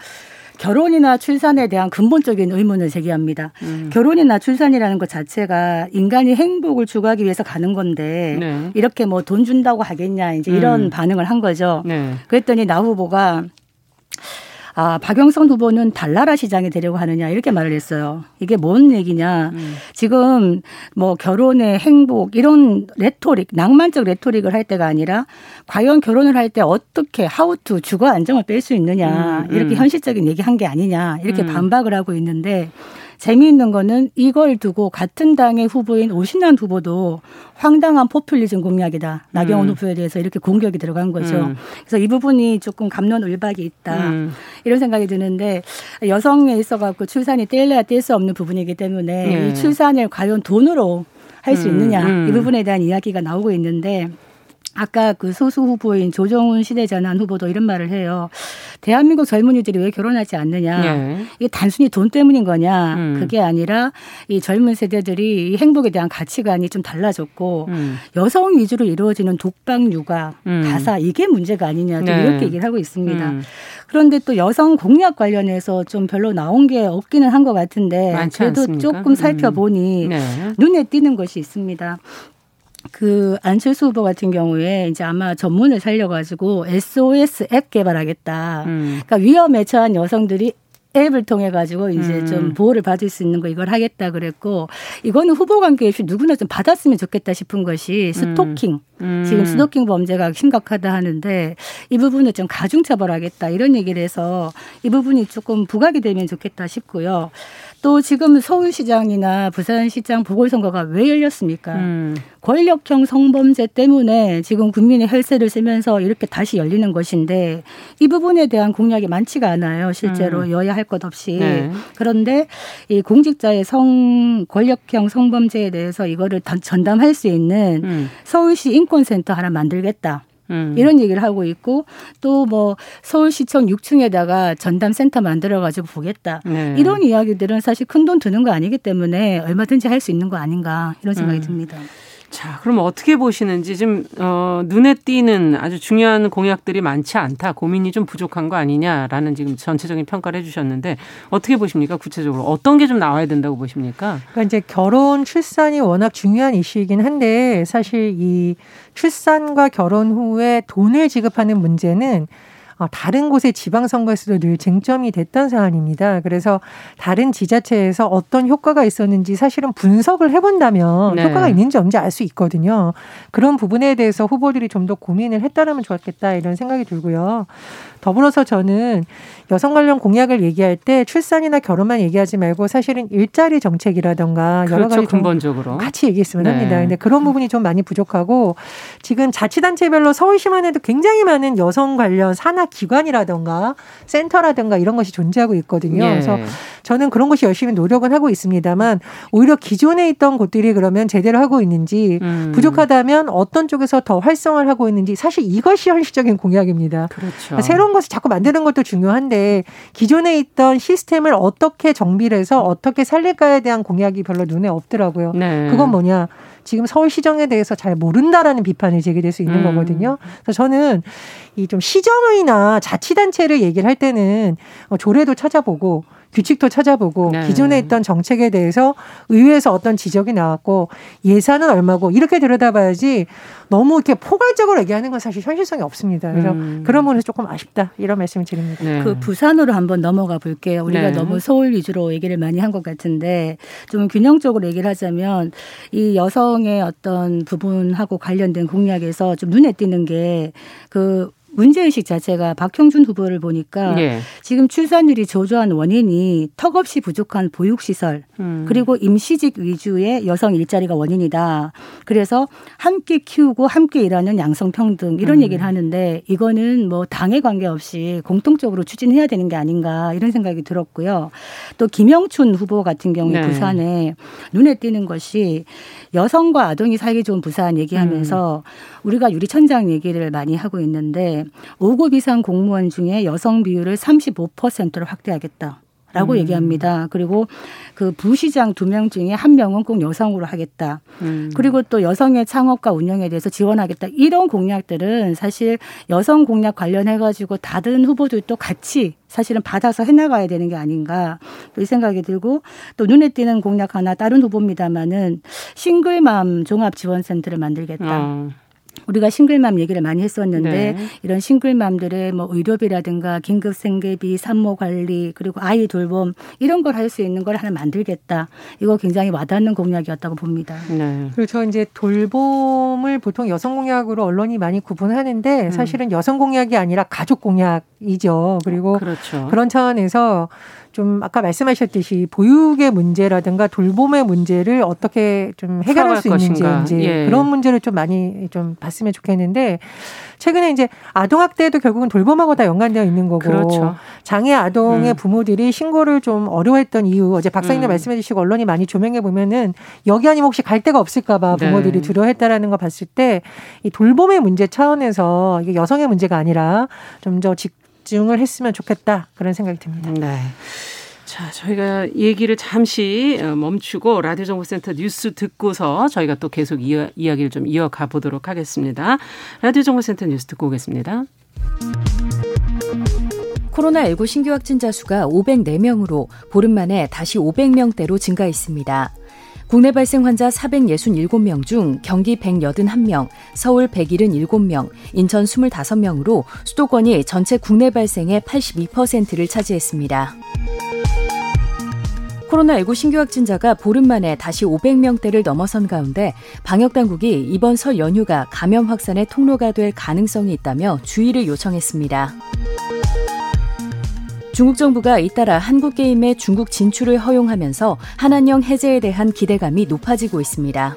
[SPEAKER 3] 결혼이나 출산에 대한 근본적인 의문을 제기합니다. 음. 결혼이나 출산이라는 것 자체가 인간이 행복을 추구하기 위해서 가는 건데 네. 이렇게 뭐 돈 준다고 하겠냐 이제 이런 음. 반응을 한 거죠. 네. 그랬더니 나 후보가 아, 박영선 후보는 달나라 시장이 되려고 하느냐 이렇게 말을 했어요. 이게 뭔 얘기냐. 음. 지금 뭐 결혼의 행복 이런 레토릭, 낭만적 레토릭을 할 때가 아니라 과연 결혼을 할 때 어떻게 하우투 주거 안정을 뺄 수 있느냐 음, 이렇게 음. 현실적인 얘기 한 게 아니냐 이렇게 음. 반박을 하고 있는데 재미있는 거는 이걸 두고 같은 당의 후보인 오신환 후보도 황당한 포퓰리즘 공약이다. 나경원 음. 후보에 대해서 이렇게 공격이 들어간 거죠. 음. 그래서 이 부분이 조금 감론을박이 있다. 음. 이런 생각이 드는데 여성에 있어 갖고 출산이 떼려야 뗄 수 없는 부분이기 때문에 이 네. 출산을 과연 돈으로 할수 음. 있느냐 이 음. 부분에 대한 이야기가 나오고 있는데 아까 그 소수 후보인 조정훈 시대전환 후보도 이런 말을 해요. 대한민국 젊은이들이 왜 결혼하지 않느냐. 네. 이게 단순히 돈 때문인 거냐. 음. 그게 아니라 이 젊은 세대들이 이 행복에 대한 가치관이 좀 달라졌고 음. 여성 위주로 이루어지는 독방 육아, 음. 가사 이게 문제가 아니냐. 네. 이렇게 얘기를 하고 있습니다. 음. 그런데 또 여성 공약 관련해서 좀 별로 나온 게 없기는 한 것 같은데 그래도 않습니까? 조금 살펴보니 음. 네. 눈에 띄는 것이 있습니다. 그 안철수 후보 같은 경우에 이제 아마 전문을 살려가지고 SOS 앱 개발하겠다. 음. 그러니까 위험에 처한 여성들이 앱을 통해 가지고 이제 음. 좀 보호를 받을 수 있는 거 이걸 하겠다 그랬고 이거는 후보 관계 없이 누구나 좀 받았으면 좋겠다 싶은 것이 스토킹 음. 지금 스토킹 범죄가 심각하다 하는데 이 부분을 좀 가중 처벌하겠다 이런 얘기를 해서 이 부분이 조금 부각이 되면 좋겠다 싶고요. 또 지금 서울시장이나 부산시장 보궐선거가 왜 열렸습니까? 음. 권력형 성범죄 때문에 지금 국민의 혈세를 쓰면서 이렇게 다시 열리는 것인데 이 부분에 대한 공약이 많지가 않아요. 실제로 음. 여야 할 것 없이. 네. 그런데 이 공직자의 성 권력형 성범죄에 대해서 이거를 전담할 수 있는 음. 서울시 인권센터 하나 만들겠다. 음. 이런 얘기를 하고 있고 또 뭐 서울시청 6층에다가 전담센터 만들어가지고 보겠다. 네. 이런 이야기들은 사실 큰 돈 드는 거 아니기 때문에 얼마든지 할 수 있는 거 아닌가 이런 생각이 음. 듭니다.
[SPEAKER 2] 자, 그럼 어떻게 보시는지 지금 어, 눈에 띄는 아주 중요한 공약들이 많지 않다. 고민이 좀 부족한 거 아니냐라는 지금 전체적인 평가를 해주셨는데 어떻게 보십니까? 구체적으로 어떤 게 좀 나와야 된다고 보십니까?
[SPEAKER 4] 그러니까 이제 결혼 출산이 워낙 중요한 이슈이긴 한데 사실 이 출산과 결혼 후에 돈을 지급하는 문제는 어, 다른 곳의 지방선거에서도 늘 쟁점이 됐던 사안입니다. 그래서 다른 지자체에서 어떤 효과가 있었는지 사실은 분석을 해본다면 네. 효과가 있는지 없는지 알 수 있거든요. 그런 부분에 대해서 후보들이 좀 더 고민을 했다면 좋았겠다 이런 생각이 들고요. 더불어서 저는 여성 관련 공약을 얘기할 때 출산이나 결혼만 얘기하지 말고 사실은 일자리 정책이라던가
[SPEAKER 2] 그렇죠, 여러 가지 근본적으로
[SPEAKER 4] 같이 얘기했으면 네. 합니다. 근데 그런 부분이 좀 많이 부족하고 지금 자치단체별로 서울시만 해도 굉장히 많은 여성 관련 산하 기관이라던가 센터라던가 이런 것이 존재하고 있거든요. 예. 그래서 저는 그런 것이 열심히 노력은 하고 있습니다만 오히려 기존에 있던 곳들이 그러면 제대로 하고 있는지 음. 부족하다면 어떤 쪽에서 더 활성화를 하고 있는지 사실 이것이 현실적인 공약입니다.
[SPEAKER 2] 그렇죠.
[SPEAKER 4] 새로운 것을 자꾸 만드는 것도 중요한데 기존에 있던 시스템을 어떻게 정비를 해서 어떻게 살릴까에 대한 공약이 별로 눈에 없더라고요. 네. 그건 뭐냐? 지금 서울 시정에 대해서 잘 모른다라는 비판이 제기될 수 있는 음. 거거든요. 그래서 저는 이 좀 시정의나 자치단체를 얘기를 할 때는 어, 조례도 찾아보고 규칙도 찾아보고 네. 기존에 있던 정책에 대해서 의회에서 어떤 지적이 나왔고 예산은 얼마고 이렇게 들여다봐야지 너무 이렇게 포괄적으로 얘기하는 건 사실 현실성이 없습니다. 그래서 음. 그런 부분에서 조금 아쉽다 이런 말씀을 드립니다.
[SPEAKER 3] 네. 그 부산으로 한번 넘어가 볼게요. 우리가 네. 너무 서울 위주로 얘기를 많이 한 것 같은데 좀 균형적으로 얘기를 하자면 이 여성의 어떤 부분하고 관련된 공약에서 좀 눈에 띄는 게 그 문제의식 자체가 박형준 후보를 보니까 네. 지금 출산율이 저조한 원인이 턱없이 부족한 보육시설 음. 그리고 임시직 위주의 여성 일자리가 원인이다. 그래서 함께 키우고 함께 일하는 양성평등 이런 음. 얘기를 하는데 이거는 뭐 당에 관계없이 공통적으로 추진해야 되는 게 아닌가 이런 생각이 들었고요. 또 김영춘 후보 같은 경우에 네. 부산에 눈에 띄는 것이 여성과 아동이 살기 좋은 부산 얘기하면서 음. 우리가 유리천장 얘기를 많이 하고 있는데 5급 이상 공무원 중에 여성 비율을 35%로 확대하겠다. 라고 음. 얘기합니다. 그리고 그 부시장 두 명 중에 한 명은 꼭 여성으로 하겠다. 음. 그리고 또 여성의 창업과 운영에 대해서 지원하겠다. 이런 공약들은 사실 여성 공약 관련해 가지고 다른 후보들도 같이 사실은 받아서 해나가야 되는 게 아닌가 또 이 생각이 들고 또 눈에 띄는 공약 하나 다른 후보입니다마는 싱글맘 종합지원센터를 만들겠다. 어. 우리가 싱글맘 얘기를 많이 했었는데 네. 이런 싱글맘들의 뭐 의료비라든가 긴급 생계비, 산모 관리 그리고 아이 돌봄 이런 걸 할 수 있는 걸 하나 만들겠다. 이거 굉장히 와닿는 공약이었다고 봅니다.
[SPEAKER 4] 네. 그리고 저 이제 돌봄을 보통 여성 공약으로 언론이 많이 구분하는데 음. 사실은 여성 공약이 아니라 가족 공약이죠. 그리고 그렇죠. 그런 차원에서 좀 아까 말씀하셨듯이 보육의 문제라든가 돌봄의 문제를 어떻게 좀 해결할 수 있는지 이제 예. 그런 문제를 좀 많이 좀 봤으면 좋겠는데 최근에 이제 아동 학대도 결국은 돌봄하고 다 연관되어 있는 거고 그렇죠. 장애 아동의 음. 부모들이 신고를 좀 어려워했던 이유 어제 박사님도 음. 말씀해 주시고 언론이 많이 조명해 보면은 여기 아니면 혹시 갈 데가 없을까 봐 네. 부모들이 네. 두려워했다라는 거 봤을 때 이 돌봄의 문제 차원에서 이게 여성의 문제가 아니라 좀 더 집중을 했으면 좋겠다 그런 생각이 듭니다.
[SPEAKER 2] 네. 자, 저희가 얘기를 잠시 어, 멈추고 라디오 정보센터 뉴스 듣고서 저희가 또 계속 이어, 이야기를 좀 이어가 보도록 하겠습니다. 라디오 정보센터 뉴스 듣고 오겠습니다.
[SPEAKER 1] 코로나19 신규 확진자 수가 504명으로 보름 만에 다시 500명대로 증가했습니다. 국내 발생 환자 467명 중 경기 181명, 서울 177명, 인천 25명으로 수도권이 전체 국내 발생의 82%를 차지했습니다. 코로나19 신규 확진자가 보름 만에 다시 500명대를 넘어선 가운데 방역당국이 이번 설 연휴가 감염 확산의 통로가 될 가능성이 있다며 주의를 요청했습니다. 중국 정부가 잇따라 한국 게임의 중국 진출을 허용하면서 한한령 해제에 대한 기대감이 높아지고 있습니다.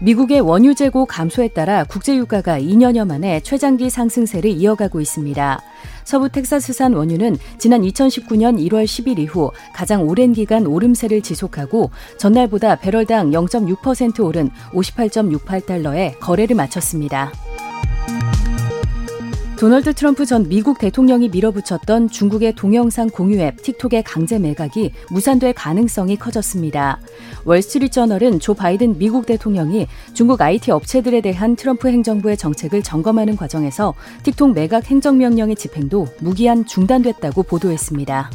[SPEAKER 1] 미국의 원유 재고 감소에 따라 국제 유가가 2년여 만에 최장기 상승세를 이어가고 있습니다. 서부 텍사스산 원유는 지난 2019년 1월 10일 이후 가장 오랜 기간 오름세를 지속하고 전날보다 배럴당 0.6% 오른 58.68달러에 거래를 마쳤습니다. 도널드 트럼프 전 미국 대통령이 밀어붙였던 중국의 동영상 공유 앱 틱톡의 강제 매각이 무산될 가능성이 커졌습니다. 월스트리트저널은 조 바이든 미국 대통령이 중국 IT 업체들에 대한 트럼프 행정부의 정책을 점검하는 과정에서 틱톡 매각 행정명령의 집행도 무기한 중단됐다고 보도했습니다.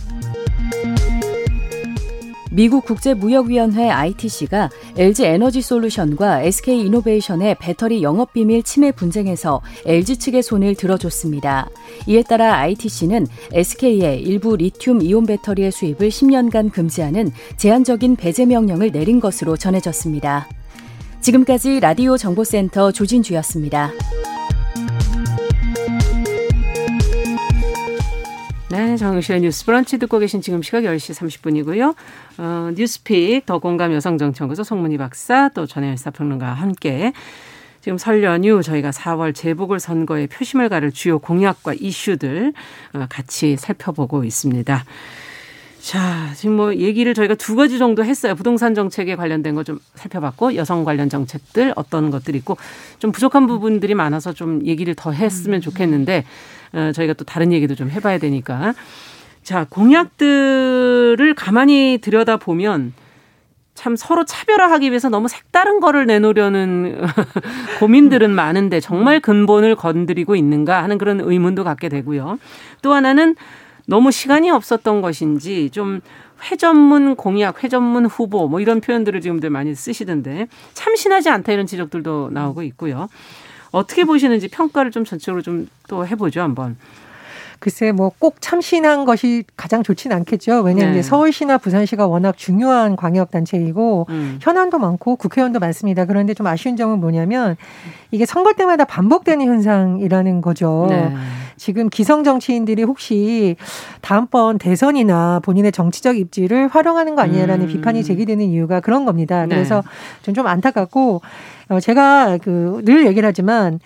[SPEAKER 1] 미국 국제무역위원회 ITC가 LG 에너지 솔루션과 SK 이노베이션의 배터리 영업 비밀 침해 분쟁에서 LG 측의 손을 들어줬습니다. 이에 따라 ITC는 SK의 일부 리튬 이온 배터리의 수입을 10년간 금지하는 제한적인 배제 명령을 내린 것으로 전해졌습니다. 지금까지 라디오 정보센터 조진주였습니다.
[SPEAKER 2] 네, 정실의 뉴스 브런치 듣고 계신 지금 시각 10시 30분이고요. 어, 뉴스픽 더 공감 여성정치연구소 송문희 박사 또 전혜연 사평론가와 함께 지금 설 연휴 저희가 4월 재보궐선거에 표심을 가를 주요 공약과 이슈들 어, 같이 살펴보고 있습니다. 자, 지금 뭐 얘기를 저희가 두 가지 정도 했어요. 부동산 정책에 관련된 거 좀 살펴봤고 여성 관련 정책들 어떤 것들이 있고 좀 부족한 부분들이 많아서 좀 얘기를 더 했으면 좋겠는데 어, 저희가 또 다른 얘기도 좀 해봐야 되니까. 자, 공약들을 가만히 들여다 보면 참 서로 차별화하기 위해서 너무 색다른 거를 내놓으려는 고민들은 많은데 정말 근본을 건드리고 있는가 하는 그런 의문도 갖게 되고요. 또 하나는 너무 시간이 없었던 것인지 좀 회전문 공약, 회전문 후보 뭐 이런 표현들을 지금들 많이 쓰시던데 참신하지 않다 이런 지적들도 나오고 있고요. 어떻게 보시는지 평가를 좀 전체적으로 좀 또 해보죠 한번.
[SPEAKER 4] 글쎄 뭐 꼭 참신한 것이 가장 좋지는 않겠죠. 왜냐하면 네. 서울시나 부산시가 워낙 중요한 광역 단체이고 음. 현안도 많고 국회의원도 많습니다. 그런데 좀 아쉬운 점은 뭐냐면 이게 선거 때마다 반복되는 현상이라는 거죠. 네. 지금 기성 정치인들이 혹시 다음번 대선이나 본인의 정치적 입지를 활용하는 거 아니냐라는 음. 비판이 제기되는 이유가 그런 겁니다. 네. 그래서 좀좀 안타깝고 어, 제가 그 늘 얘기를 하지만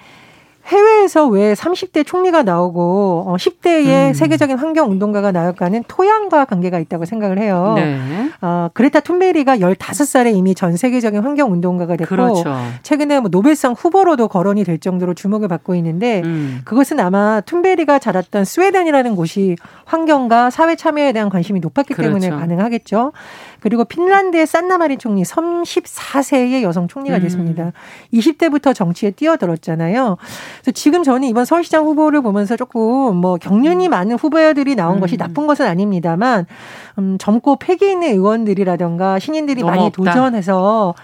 [SPEAKER 4] 해외에서 왜 30대 총리가 나오고 어, 10대의 음. 세계적인 환경 운동가가 나올까는 토양과 관계가 있다고 생각을 해요. 네. 어, 그레타 툰베리가 15살에 이미 전 세계적인 환경 운동가가 됐고 그렇죠. 최근에 뭐 노벨상 후보로도 거론이 될 정도로 주목을 받고 있는데 음. 그것은 아마 툰베리가 자랐던 스웨덴이라는 곳이 환경과 사회 참여에 대한 관심이 높았기 그렇죠. 때문에 가능하겠죠. 그리고 핀란드의 산나마린 총리 34세의 여성 총리가 음. 됐습니다. 음. 20대부터 정치에 뛰어들었잖아요. 그래서 지금 저는 이번 서울시장 후보를 보면서 조금 뭐 경륜이 음. 많은 후보들이 나온 음. 것이 나쁜 것은 아닙니다만 음, 젊고 패기 있는 의원들이라든가 신인들이 많이 없다. 도전해서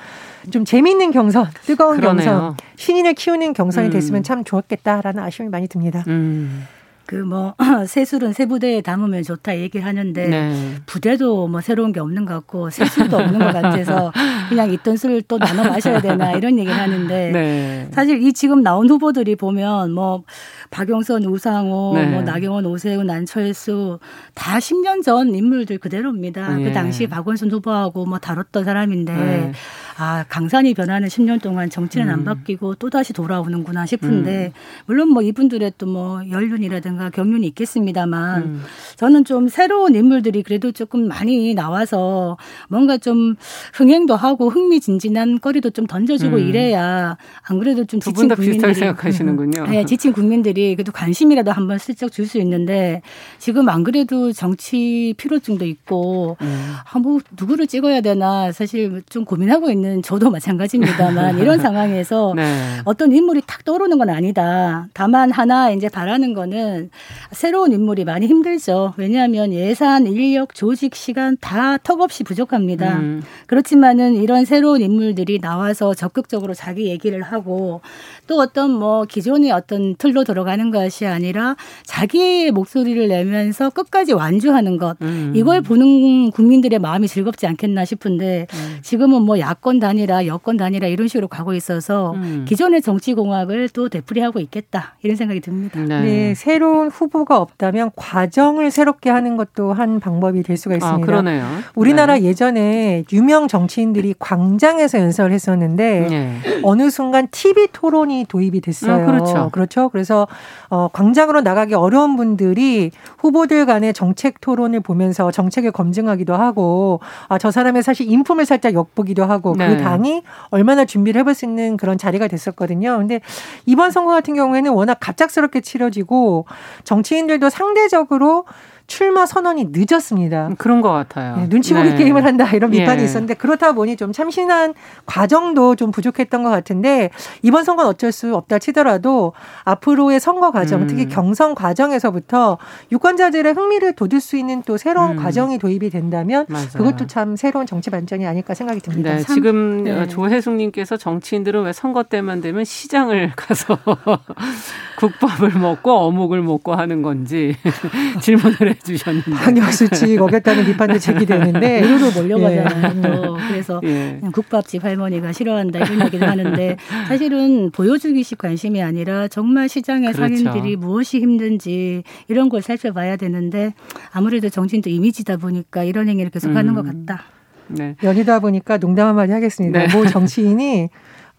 [SPEAKER 4] 좀 재미있는 경선, 뜨거운 그러네요. 경선, 신인을 키우는 경선이 음. 됐으면 참 좋았겠다라는 아쉬움이 많이 듭니다. 음.
[SPEAKER 3] 그뭐 새술은 새 부대에 담으면 좋다 얘기를 하는데 네. 부대도 뭐 새로운 게 없는 것 같고 새술도 없는 것 같아서 그냥 있던 술을 또 나눠 마셔야 되나 이런 얘기를 하는데 네. 사실 이 지금 나온 후보들이 보면 뭐 박용선, 우상호, 네. 뭐 나경원, 오세훈, 안철수 다 10년 전 인물들 그대로입니다. 그 예. 그 당시 박원순 후보하고 뭐 다뤘던 사람인데 네. 아, 강산이 변하는 10년 동안 정치는 음. 안 바뀌고 또 다시 돌아오는구나 싶은데 음. 물론 뭐 이분들의 또 뭐 연륜이라든가 경륜이 있겠습니다만 음. 저는 좀 새로운 인물들이 그래도 조금 많이 나와서 뭔가 좀 흥행도 하고 흥미진진한 거리도 좀 던져주고 음. 이래야 안 그래도 좀 지친 국민들이
[SPEAKER 2] 생각하시는군요.
[SPEAKER 3] 네, 지친 국민들이 그래도 관심이라도 한번 슬쩍 줄 수 있는데 지금 안 그래도 정치 피로증도 있고 음. 아, 뭐 누구를 찍어야 되나 사실 좀 고민하고 있는 있는 저도 마찬가지입니다만 이런 상황에서 네. 어떤 인물이 탁 떠오르는 건 아니다. 다만 하나 이제 바라는 거는 새로운 인물이 많이 힘들죠. 왜냐하면 예산, 인력, 조직, 시간 다 턱없이 부족합니다. 음. 그렇지만은 이런 새로운 인물들이 나와서 적극적으로 자기 얘기를 하고 또 어떤 뭐 기존의 어떤 틀로 들어가는 것이 아니라 자기의 목소리를 내면서 끝까지 완주하는 것 음. 이걸 보는 국민들의 마음이 즐겁지 않겠나 싶은데 음. 지금은 뭐 야권 단일화, 여권 단일화 이런 식으로 가고 있어서 음. 기존의 정치 공학을 또 되풀이하고 있겠다 이런 생각이 듭니다.
[SPEAKER 4] 네. 네. 새로운 후보가 없다면 과정을 새롭게 하는 것도 한 방법이 될 수가 아, 있습니다. 아,
[SPEAKER 2] 그러네요.
[SPEAKER 4] 우리나라 네. 예전에 유명 정치인들이 광장에서 연설을 했었는데 네. 어느 순간 TV 토론이 도입이 됐어요. 아, 그렇죠. 그렇죠. 그래서 어, 광장으로 나가기 어려운 분들이 후보들 간의 정책 토론을 보면서 정책을 검증하기도 하고 아, 저 사람의 사실 인품을 살짝 엿보기도 하고 그 네. 그 당이 얼마나 준비를 해볼 수 있는 그런 자리가 됐었거든요. 근데 이번 선거 같은 경우에는 워낙 갑작스럽게 치러지고 정치인들도 상대적으로 출마 선언이 늦었습니다.
[SPEAKER 2] 음, 그런 것 같아요.
[SPEAKER 4] 네, 눈치 보기 네. 게임을 한다 이런 비판이 예. 있었는데 그렇다 보니 좀 참신한 과정도 좀 부족했던 것 같은데 이번 선거는 어쩔 수 없다 치더라도 앞으로의 선거 과정, 음. 특히 경선 과정에서부터 유권자들의 흥미를 돋을 수 있는 또 새로운 음. 과정이 도입이 된다면 맞아요. 그것도 참 새로운 정치 반전이 아닐까 생각이 듭니다.
[SPEAKER 2] 네, 지금 네. 조혜숙님께서 정치인들은 왜 선거 때만 되면 시장을 가서 국밥을 먹고 어묵을 먹고 하는 건지 질문을 해주셨는데
[SPEAKER 4] 방역수칙 어겼다는 비판도 제기되는데
[SPEAKER 3] 으로 몰려가잖아요. 예. 그래서 예. 국밥집 할머니가 싫어한다 이런 얘기를 하는데 사실은 보여주기식 관심이 아니라 정말 시장의 그렇죠. 상인들이 무엇이 힘든지 이런 걸 살펴봐야 되는데 아무래도 정치인도 이미지다 보니까 이런 행위를 계속하는 음. 것 같다.
[SPEAKER 4] 네. 연이다 보니까 농담 한마디 하겠습니다. 네. 모 정치인이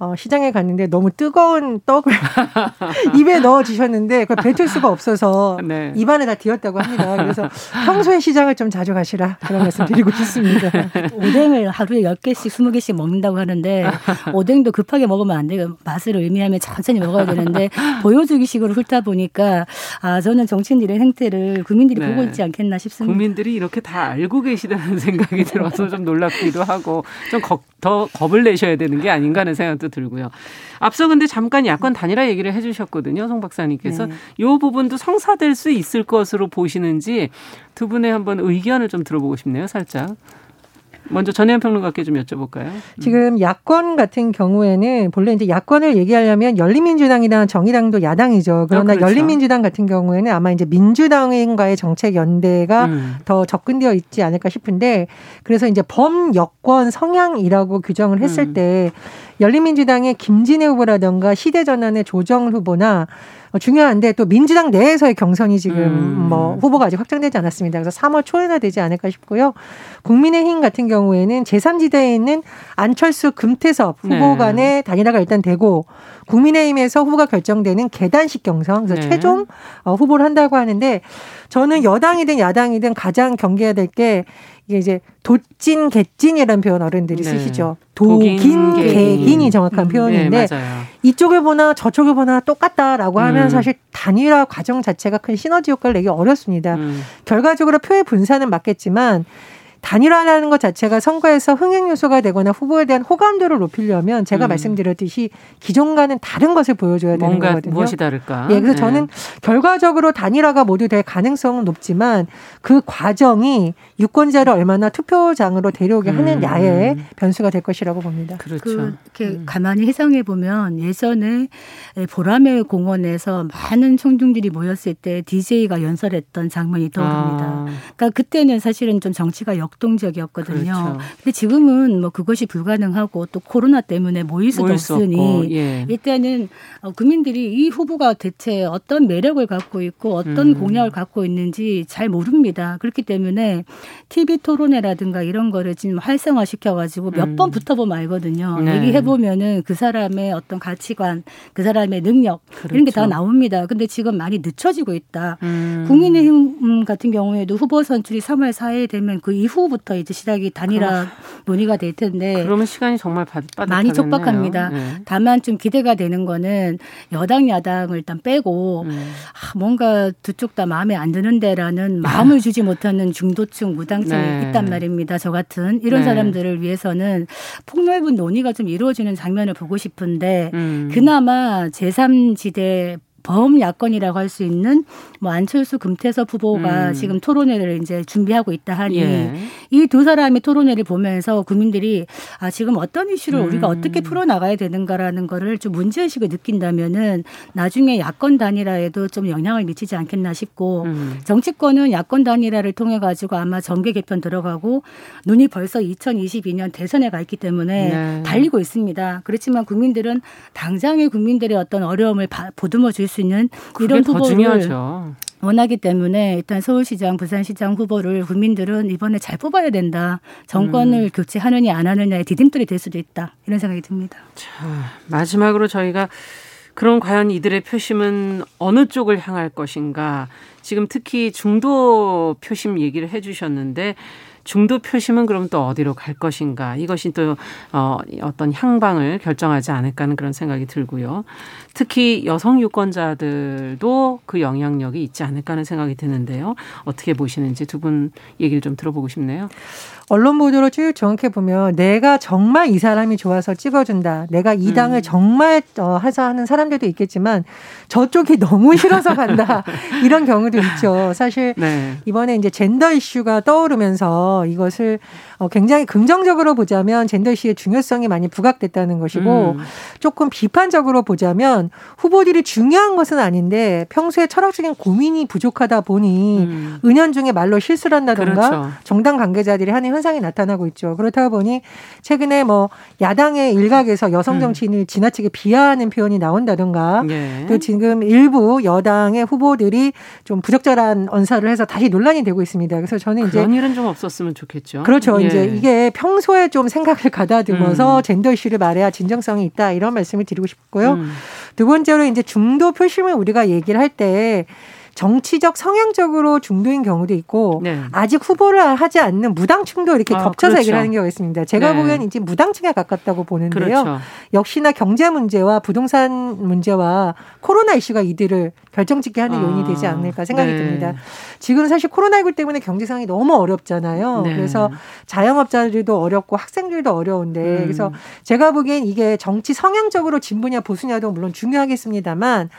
[SPEAKER 4] 어, 시장에 갔는데 너무 뜨거운 떡을 입에 넣어 주셨는데 그걸 뱉을 수가 없어서 네. 입안에 다 뒤었다고 합니다. 그래서 평소에 시장을 좀 자주 가시라 그런 말씀 드리고 싶습니다.
[SPEAKER 3] 오뎅을 하루에 10개씩 20개씩 먹는다고 하는데 오뎅도 급하게 먹으면 안 돼요. 맛을 의미하면 천천히 먹어야 되는데 보여주기식으로 훑다 보니까 아 저는 정치인들의 행태를 국민들이 네. 보고 있지 않겠나 싶습니다.
[SPEAKER 2] 국민들이 이렇게 다 알고 계시다는 생각이 들어서 좀 놀랍기도 하고 좀 더 겁을 내셔야 되는 게 아닌가 하는 생각도 들고요. 앞서 근데 잠깐 야권 단일화 얘기를 해주셨거든요, 송 박사님께서 네. 이 부분도 성사될 수 있을 것으로 보시는지 두 분의 한번 의견을 좀 들어보고 싶네요, 살짝. 먼저 전혜연 평론가께 좀 여쭤볼까요? 음.
[SPEAKER 4] 지금 야권 같은 경우에는 본래 이제 야권을 얘기하려면 열린민주당이나 정의당도 야당이죠. 그러나 어, 그렇죠. 열린민주당 같은 경우에는 아마 이제 민주당과의 정책 연대가 음. 더 접근되어 있지 않을까 싶은데 그래서 이제 범여권 성향이라고 규정을 했을 음. 때 열린민주당의 김진애 후보라던가 시대전환의 조정 후보나 어, 중요한데 또 민주당 내에서의 경선이 지금 음. 뭐 후보가 아직 확정되지 않았습니다. 그래서 3월 초에나 되지 않을까 싶고요. 국민의힘 같은 경우에는 제3지대에 있는 안철수 금태섭 후보 네. 간의 단일화가 일단 되고 국민의힘에서 후보가 결정되는 계단식 경선 그래서 네. 최종 어, 후보를 한다고 하는데 저는 여당이든 야당이든 가장 경계해야 될 게 이게 이제 도찐 개찐이라는 표현 어른들이 네. 쓰시죠. 도긴, 개긴이 정확한 음. 표현인데 네, 이쪽을 보나 저쪽을 보나 똑같다라고 하면 음. 사실 단일화 과정 자체가 큰 시너지 효과를 내기 어렵습니다. 음. 결과적으로 표의 분산은 맞겠지만 단일화라는 것 자체가 선거에서 흥행 요소가 되거나 후보에 대한 호감도를 높이려면 제가 음. 말씀드렸듯이 기존과는 다른 것을 보여줘야 되는 거거든요.
[SPEAKER 2] 무엇이 다를까?
[SPEAKER 4] 예, 그래서 네. 저는 결과적으로 단일화가 모두 될 가능성은 높지만 그 과정이 유권자를 얼마나 투표장으로 데려오게 하느냐의 음. 변수가 될 것이라고 봅니다.
[SPEAKER 3] 그렇죠. 그, 이렇게 음. 가만히 해상해 보면 예전에 보라매 공원에서 많은 청중들이 모였을 때 DJ가 연설했던 장면이 떠오릅니다. 아. 그러니까 그때는 사실은 좀 정치가 역 역동적이었거든요. 그렇죠. 근데 지금은 뭐 그것이 불가능하고 또 코로나 때문에 모일 수도 모일 없으니 예. 일단은 어, 국민들이 이 후보가 대체 어떤 매력을 갖고 있고 어떤 음. 공약을 갖고 있는지 잘 모릅니다. 그렇기 때문에 TV 토론회라든가 이런 거를 지금 활성화 시켜가지고 몇번 음. 붙어보면 알거든요. 네. 얘기해 보면은 그 사람의 어떤 가치관, 그 사람의 능력 그렇죠. 이런 게 다 나옵니다. 근데 지금 많이 늦춰지고 있다. 음. 국민의힘 같은 경우에도 후보 선출이 3월 4일 되면 그 이후 이후부터 이제 시작이 단일화 논의가 될 텐데
[SPEAKER 2] 그러면 시간이 정말 빠듯
[SPEAKER 3] 많이 촉박합니다. 네. 다만 좀 기대가 되는 거는 여당 야당을 일단 빼고 음. 아, 뭔가 두 쪽 다 마음에 안 드는데라는 마음을 주지 못하는 중도층 무당층이 네. 있단 말입니다. 저 같은 이런 네. 사람들을 위해서는 폭넓은 논의가 좀 이루어지는 장면을 보고 싶은데 음. 그나마 제3지대 범야권이라고 할 수 있는 뭐 안철수 금태섭 후보가 음. 지금 토론회를 이제 준비하고 있다 하니 예. 이두 사람의 토론회를 보면서 국민들이 아 지금 어떤 이슈를 음. 우리가 어떻게 풀어 나가야 되는가라는 거를 좀 문제 의식을 느낀다면은 나중에 야권 단일화에도 좀 영향을 미치지 않겠나 싶고 음. 정치권은 야권 단일화를 통해 가지고 아마 정계 개편 들어가고 눈이 벌써 2022년 대선에 가 있기 때문에 네. 달리고 있습니다. 그렇지만 국민들은 당장의 국민들의 어떤 어려움을 보듬어 줄수 있는 이런 후보를 원하기 때문에 일단 서울시장, 부산시장 후보를 국민들은 이번에 잘 뽑아야 된다. 정권을 음. 교체하느냐 안 하느냐의 디딤돌이 될 수도 있다. 이런 생각이 듭니다.
[SPEAKER 2] 자, 마지막으로 저희가 그럼 과연 이들의 표심은 어느 쪽을 향할 것인가? 지금 특히 중도 표심 얘기를 해 주셨는데 중도 표심은 그럼 또 어디로 갈 것인가 이것이 또 어, 어떤 향방을 결정하지 않을까 하는 그런 생각이 들고요. 특히 여성 유권자들도 그 영향력이 있지 않을까 하는 생각이 드는데요. 어떻게 보시는지 두 분 얘기를 좀 들어보고 싶네요.
[SPEAKER 4] 언론 보도로 쭉 정확해 보면 내가 정말 이 사람이 좋아서 찍어준다. 내가 이 당을 음. 정말 어, 하자 하는 사람들도 있겠지만 저쪽이 너무 싫어서 간다. 이런 경우도 있죠. 사실 네. 이번에 이제 젠더 이슈가 떠오르면서 이것을 어, 굉장히 긍정적으로 보자면 젠더 이슈의 중요성이 많이 부각됐다는 것이고 음. 조금 비판적으로 보자면 후보들이 중요한 것은 아닌데 평소에 철학적인 고민이 부족하다 보니 음. 은연중에 말로 실수를 한다던가 그렇죠. 정당 관계자들이 하는 현상이 나타나고 있죠. 그렇다 보니 최근에 뭐 야당의 일각에서 여성 음. 정치인을 음. 지나치게 비하하는 표현이 나온다던가 예. 또 지금 일부 여당의 후보들이 좀 부적절한 언사를 해서 다시 논란이 되고 있습니다. 그래서 저는 이제
[SPEAKER 2] 그런 일은 좀 없었으면 좋겠죠.
[SPEAKER 4] 그렇죠. 예. 이제 이게 평소에 좀 생각을 가다듬어서 음. 젠더 이슈를 말해야 진정성이 있다 이런 말씀을 드리고 싶고요. 음. 두 번째로 이제 중도 표심을 우리가 얘기를 할 때 정치적 성향적으로 중도인 경우도 있고 네. 아직 후보를 하지 않는 무당층도 이렇게 아, 겹쳐서 그렇죠. 얘기를 하는 경우가 있습니다. 제가 네. 보기엔 이제 무당층에 가깝다고 보는데요. 그렇죠. 역시나 경제 문제와 부동산 문제와 코로나 이슈가 이들을 결정짓게 하는 아, 요인이 되지 않을까 생각이 네. 듭니다. 지금 사실 코로나19 때문에 경제 상황이 너무 어렵잖아요. 네. 그래서 자영업자들도 어렵고 학생들도 어려운데 음. 그래서 제가 보기엔 이게 정치 성향적으로 진보냐 보수냐도 물론 중요하겠습니다만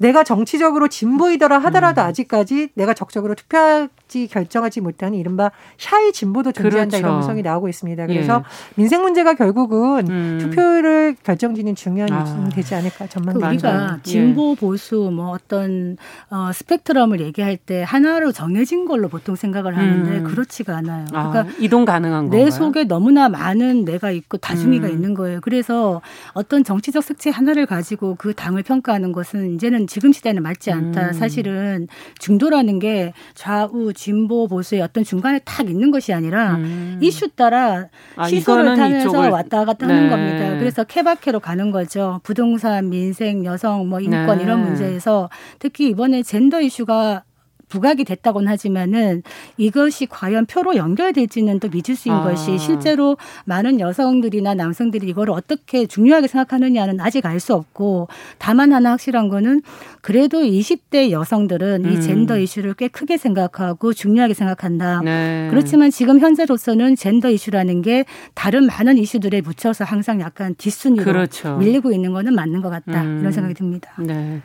[SPEAKER 4] 내가 정치적으로 진보이더라 하더라도 음. 아직까지 내가 적극적으로 투표할지 결정하지 못하는 이른바 샤이 진보도 존재한다 그렇죠. 이런 분석이 나오고 있습니다. 그래서 예. 민생 문제가 결국은 음. 투표를 결정짓는 중요한 아. 요인이 되지 않을까 전망됩니다.
[SPEAKER 3] 그 우리가 예. 진보 보수 뭐 어떤 어, 스펙트럼을 얘기할 때 하나로 정해진 걸로 보통 생각을 하는데 음. 그렇지가 않아요.
[SPEAKER 2] 아, 그러니까 아, 이동 가능한
[SPEAKER 3] 내 건가요? 속에 너무나 많은 내가 있고 다중이가 음. 있는 거예요. 그래서 어떤 정치적 색채 하나를 가지고 그 당을 평가하는 것은 이제는 지금 시대는 맞지 않다. 음. 사실은 중도라는 게 좌우 진보 보수의 어떤 중간에 딱 있는 것이 아니라 음. 이슈 따라 아, 시소를 타면서 이쪽을... 왔다 갔다 네. 하는 겁니다. 그래서 케바케로 가는 거죠. 부동산, 민생, 여성, 뭐 인권 네. 이런 문제에서 특히 이번에 젠더 이슈가 부각이 됐다고는 하지만은 이것이 과연 표로 연결될지는 또 미지수인 아. 것이 실제로 많은 여성들이나 남성들이 이걸 어떻게 중요하게 생각하느냐는 아직 알 수 없고 다만 하나 확실한 거는 그래도 20대 여성들은 음. 이 젠더 이슈를 꽤 크게 생각하고 중요하게 생각한다. 네. 그렇지만 지금 현재로서는 젠더 이슈라는 게 다른 많은 이슈들에 붙여서 항상 약간 뒷순위로 그렇죠. 밀리고 있는 거는 맞는 것 같다. 음. 이런 생각이 듭니다.
[SPEAKER 2] 네.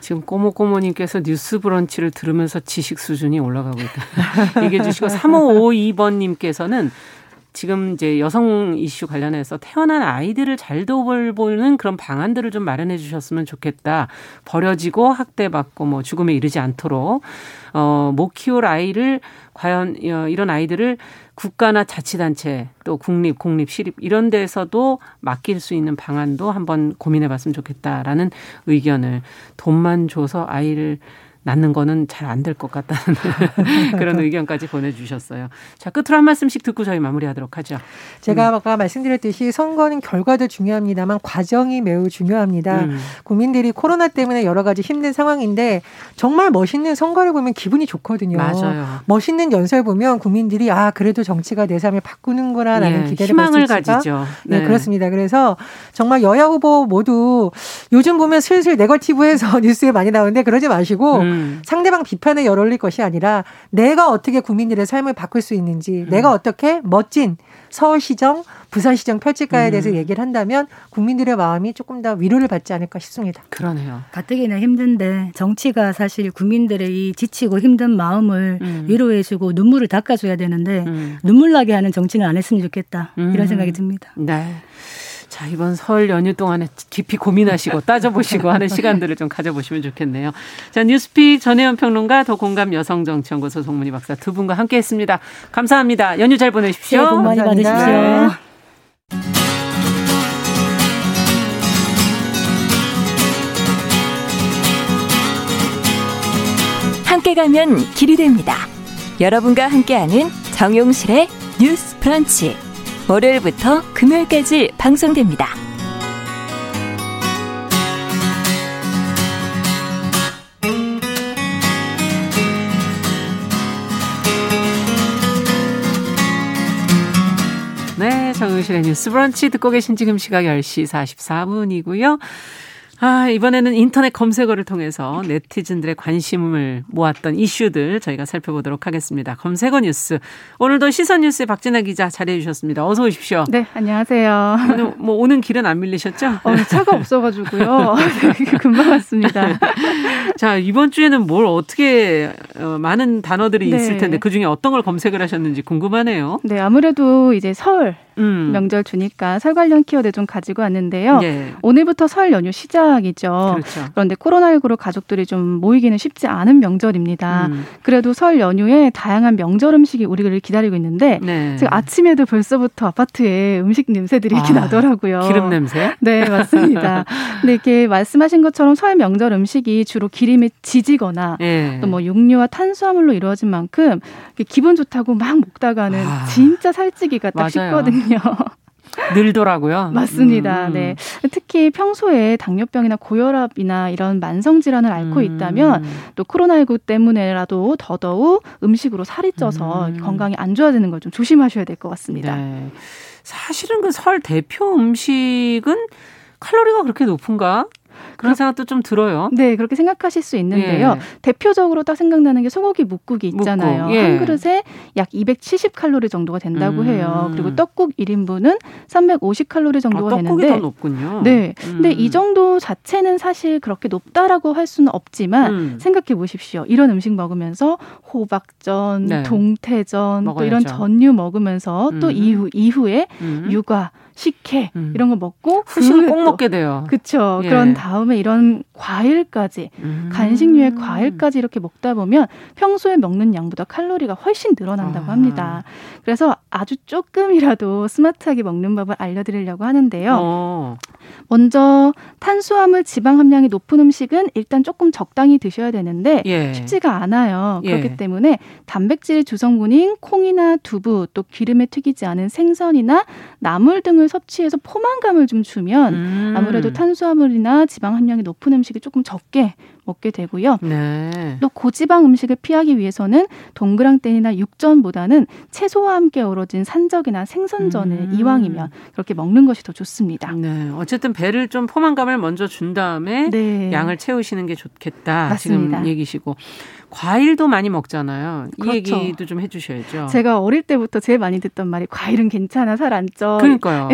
[SPEAKER 2] 지금 꼬모꼬모님께서 뉴스 브런치를 들으면서 지식 수준이 올라가고 있다. 얘기해 주시고 3552번님께서는 지금 이제 여성 이슈 관련해서 태어난 아이들을 잘 돌보는 그런 방안들을 좀 마련해 주셨으면 좋겠다. 버려지고 학대받고 뭐 죽음에 이르지 않도록 어, 못 키울 아이를 과연 어, 이런 아이들을 국가나 자치단체 또 국립, 공립, 시립 이런 데서도 맡길 수 있는 방안도 한번 고민해 봤으면 좋겠다라는 의견을 돈만 줘서 아이를 낳는 거는 잘 안 될 것 같다는 그런 의견까지 보내주셨어요. 자, 끝으로 한 말씀씩 듣고 저희 마무리하도록 하죠.
[SPEAKER 4] 제가 음. 아까 말씀드렸듯이 선거는 결과도 중요합니다만 과정이 매우 중요합니다. 음. 국민들이 코로나 때문에 여러 가지 힘든 상황인데 정말 멋있는 선거를 보면 기분이 좋거든요.
[SPEAKER 2] 맞아요.
[SPEAKER 4] 멋있는 연설 보면 국민들이 아 그래도 정치가 내 삶을 바꾸는구나라는 예, 기대를
[SPEAKER 2] 희망을 가지죠.
[SPEAKER 4] 네. 네. 그렇습니다. 그래서 정말 여야 후보 모두 요즘 보면 슬슬 네거티브해서 뉴스에 많이 나오는데 그러지 마시고 음. 음. 상대방 비판에 열올릴 것이 아니라 내가 어떻게 국민들의 삶을 바꿀 수 있는지 음. 내가 어떻게 멋진 서울시정, 부산시정 펼칠까에 대해서 음. 얘기를 한다면 국민들의 마음이 조금 더 위로를 받지 않을까 싶습니다.
[SPEAKER 2] 그러네요.
[SPEAKER 3] 가뜩이나 힘든데 정치가 사실 국민들의 이 지치고 힘든 마음을 음. 위로해주고 눈물을 닦아줘야 되는데 음. 눈물 나게 하는 정치는 안 했으면 좋겠다 이런 음. 생각이 듭니다.
[SPEAKER 2] 네. 자, 이번 설 연휴 동안에 깊이 고민하시고 따져보시고 하는 시간들을 좀 가져보시면 좋겠네요. 자, 뉴스픽 전혜연 평론가 더 공감 여성정치연구소 송문희 박사 두 분과 함께 했습니다. 감사합니다. 연휴 잘 보내십시오.
[SPEAKER 3] 네, 복 많이 감사합니다. 받으십시오.
[SPEAKER 1] 함께 가면 길이 됩니다. 여러분과 함께하는 정용실의 뉴스 프런치. 월요일부터 금요일까지 방송됩니다.
[SPEAKER 2] 네, 정은실의 뉴스 브런치 듣고 계신 지금 시각 10시 44분이고요. 아, 이번에는 인터넷 검색어를 통해서 네티즌들의 관심을 모았던 이슈들 저희가 살펴보도록 하겠습니다. 검색어 뉴스. 오늘도 시선 뉴스의 박진아 기자 자리해 주셨습니다. 어서 오십시오.
[SPEAKER 5] 네, 안녕하세요.
[SPEAKER 2] 오늘 뭐 오는 길은 안 밀리셨죠?
[SPEAKER 5] 어, 차가 없어 가지고요. 네, 금방 왔습니다.
[SPEAKER 2] 자, 이번 주에는 뭘 어떻게 어, 많은 단어들이 네. 있을 텐데 그 중에 어떤 걸 검색을 하셨는지 궁금하네요.
[SPEAKER 5] 네, 아무래도 이제 설 음. 명절 주니까 설 관련 키워드 좀 가지고 왔는데요. 네. 오늘부터 설 연휴 시작이죠. 그렇죠. 그런데 코로나19로 가족들이 좀 모이기는 쉽지 않은 명절입니다. 음. 그래도 설 연휴에 다양한 명절 음식이 우리를 기다리고 있는데 네. 지금 아침에도 벌써부터 아파트에 음식 냄새들이 이렇게 아, 나더라고요.
[SPEAKER 2] 기름 냄새?
[SPEAKER 5] 네, 맞습니다. 근데 이렇게 말씀하신 것처럼 설 명절 음식이 주로 기름이 지지거나 네. 또뭐 육류와 탄수화물로 이루어진 만큼 기분 좋다고 막 먹다가는 아, 진짜 살찌기가 딱 맞아요. 쉽거든요. 있거든요.
[SPEAKER 2] 늘더라고요.
[SPEAKER 5] 맞습니다. 음. 네. 특히 평소에 당뇨병이나 고혈압이나 이런 만성 질환을 앓고 음. 있다면 또 코로나19 때문에라도 더더욱 음식으로 살이 쪄서 음. 건강이 안 좋아지는 걸 좀 조심하셔야 될 것 같습니다. 네.
[SPEAKER 2] 사실은 그 설 대표 음식은 칼로리가 그렇게 높은가? 그런 생각도 좀 들어요.
[SPEAKER 5] 네, 그렇게 생각하실 수 있는데요. 예. 대표적으로 딱 생각나는 게 소고기 묵국이 있잖아요. 묵국, 예. 한 그릇에 약 270칼로리 정도가 된다고 음. 해요. 그리고 떡국 1인분은 350칼로리 정도가
[SPEAKER 2] 아, 떡국이
[SPEAKER 5] 되는데
[SPEAKER 2] 더 높군요.
[SPEAKER 5] 네. 음. 근데 이 정도 자체는 사실 그렇게 높다라고 할 수는 없지만 음. 생각해 보십시오. 이런 음식 먹으면서 호박전, 네. 동태전 먹어야죠. 또 이런 전류 먹으면서 또 음. 이후 이후에 음. 육아 식혜 음. 이런 거 먹고
[SPEAKER 2] 후식을 꼭 먹게 돼요.
[SPEAKER 5] 그렇죠. 예. 그런 다음에 이런 과일까지 음. 간식류의 과일까지 이렇게 먹다 보면 평소에 먹는 양보다 칼로리가 훨씬 늘어난다고 아. 합니다. 그래서 아주 조금이라도 스마트하게 먹는 법을 알려드리려고 하는데요. 어. 먼저 탄수화물 지방 함량이 높은 음식은 일단 조금 적당히 드셔야 되는데 예. 쉽지가 않아요. 그렇기 예. 때문에 단백질 주성분인 콩이나 두부 또 기름에 튀기지 않은 생선이나 나물 등을 섭취해서 포만감을 좀 주면 음. 아무래도 탄수화물이나 지방 함량이 높은 음식이 조금 적게 먹게 되고요. 네. 또 고지방 음식을 피하기 위해서는 동그랑땡이나 육전보다는 채소와 함께 어우러진 산적이나 생선전을 음. 이왕이면 그렇게 먹는 것이 더 좋습니다.
[SPEAKER 2] 네. 어쨌든 배를 좀 포만감을 먼저 준 다음에 네. 양을 채우시는 게 좋겠다. 맞습니다. 지금 얘기시고 과일도 많이 먹잖아요. 이 그렇죠. 얘기도 좀 해주셔야죠.
[SPEAKER 5] 제가 어릴 때부터 제일 많이 듣던 말이 과일은 괜찮아 살 안 쪄.
[SPEAKER 2] 그러니까요.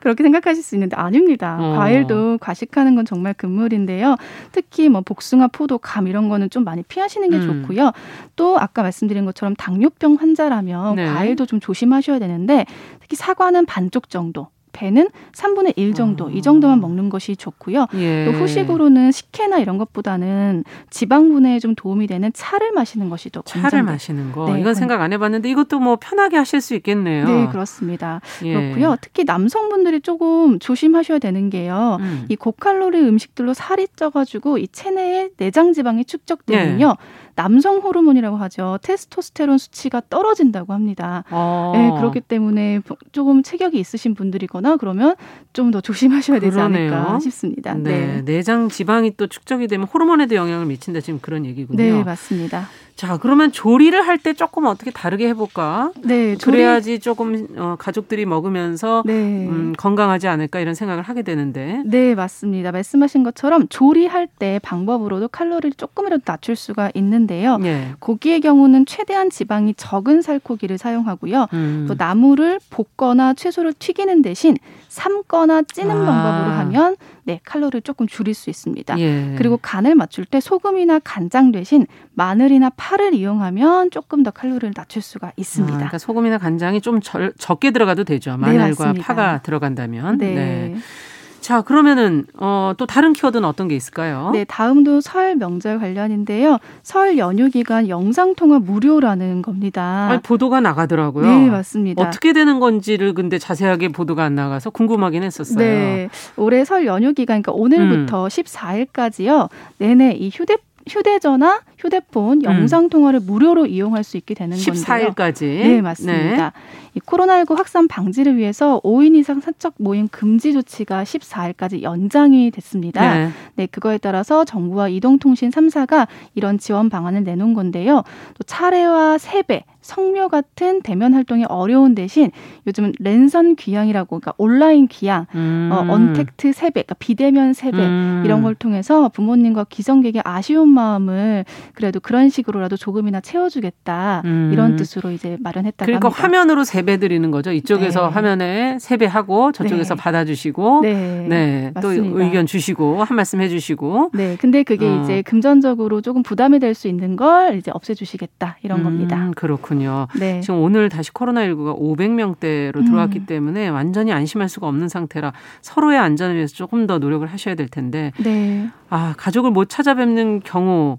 [SPEAKER 5] 그렇게 생각하실 수 있는데 아닙니다. 어. 과일도 과식하는 건 정말 금물인데요. 특히 뭐 복숭아, 포도, 감 이런 거는 좀 많이 피하시는 게 음. 좋고요. 또 아까 말씀드린 것처럼 당뇨병 환자라면 네. 과일도 좀 조심하셔야 되는데 특히 사과는 반쪽 정도 배는 3분의 1 정도 어. 이 정도만 먹는 것이 좋고요. 예. 또 후식으로는 식혜나 이런 것보다는 지방분해에 좀 도움이 되는 차를 마시는 것이 더
[SPEAKER 2] 차를 건강합니다. 마시는 거 네, 이건 생각 안 해봤는데 이것도 뭐 편하게 하실 수 있겠네요.
[SPEAKER 5] 네 그렇습니다. 예. 그렇고요. 특히 남성분들이 조금 조심하셔야 되는 게요. 음. 이 고칼로리 음식들로 살이 쪄가지고 이 체내에 내장 지방이 축적되면요. 예. 남성 호르몬이라고 하죠. 테스토스테론 수치가 떨어진다고 합니다. 아. 네, 그렇기 때문에 조금 체격이 있으신 분들이거나 그러면 좀 더 조심하셔야 되지 그러네요. 않을까 싶습니다.
[SPEAKER 2] 네. 네. 내장 지방이 또 축적이 되면 호르몬에도 영향을 미친다 지금 그런 얘기군요.
[SPEAKER 5] 네, 맞습니다.
[SPEAKER 2] 자, 그러면 조리를 할 때 조금 어떻게 다르게 해볼까? 네, 조리... 그래야지 조금 어, 가족들이 먹으면서 네. 음, 건강하지 않을까 이런 생각을 하게 되는데.
[SPEAKER 5] 네, 맞습니다. 말씀하신 것처럼 조리할 때 방법으로도 칼로리를 조금이라도 낮출 수가 있는데요. 네. 고기의 경우는 최대한 지방이 적은 살코기를 사용하고요. 음. 또 나물을 볶거나 채소를 튀기는 대신 삶거나 찌는 아. 방법으로 하면 네, 칼로리를 조금 줄일 수 있습니다. 예. 그리고 간을 맞출 때 소금이나 간장 대신 마늘이나 파를 이용하면 조금 더 칼로리를 낮출 수가 있습니다. 아,
[SPEAKER 2] 그러니까 소금이나 간장이 좀 절, 적게 들어가도 되죠. 네, 마늘과 네, 파가 들어간다면. 네. 네. 자, 그러면은 어, 또 다른 키워드는 어떤 게 있을까요?
[SPEAKER 5] 네, 다음도 설 명절 관련인데요. 설 연휴 기간 영상 통화 무료라는 겁니다.
[SPEAKER 2] 아니, 보도가 나가더라고요.
[SPEAKER 5] 네, 맞습니다.
[SPEAKER 2] 어떻게 되는 건지를 근데 자세하게 보도가 안 나가서 궁금하긴 했었어요.
[SPEAKER 5] 네. 올해 설 연휴 기간 그러니까 오늘부터 음. 14일까지요. 내내 이 휴대 휴대전화, 휴대폰, 음. 영상 통화를 무료로 이용할 수 있게 되는
[SPEAKER 2] 14일까지. 건데요.
[SPEAKER 5] 네, 맞습니다. 네. 이 코로나19 확산 방지를 위해서 5인 이상 사적 모임 금지 조치가 14일까지 연장이 됐습니다. 네. 네, 그거에 따라서 정부와 이동통신 3사가 이런 지원 방안을 내놓은 건데요. 또 차례와 세배, 성묘 같은 대면 활동이 어려운 대신 요즘은 랜선 귀향이라고 그러니까 온라인 귀향, 음. 어, 언택트 세배, 그러니까 비대면 세배 음. 이런 걸 통해서 부모님과 기성객의 아쉬운 마음을 그래도 그런 식으로라도 조금이나 채워주겠다 음. 이런 뜻으로 이제 마련했다고
[SPEAKER 2] 그러니까
[SPEAKER 5] 합니다.
[SPEAKER 2] 화면으로 세배 드리는 거죠. 이쪽에서 네. 화면에 세배하고 저쪽에서 네. 받아주시고 네, 네. 또 의견 주시고 한 말씀 해주시고
[SPEAKER 5] 네, 근데 그게 어. 이제 금전적으로 조금 부담이 될 수 있는 걸 이제 없애주시겠다 이런 음, 겁니다.
[SPEAKER 2] 그렇군요. 네. 지금 오늘 다시 코로나19가 500명대로 들어왔기 음. 때문에 완전히 안심할 수가 없는 상태라 서로의 안전을 위해서 조금 더 노력을 하셔야 될 텐데 네. 아 가족을 못 찾아뵙는 경우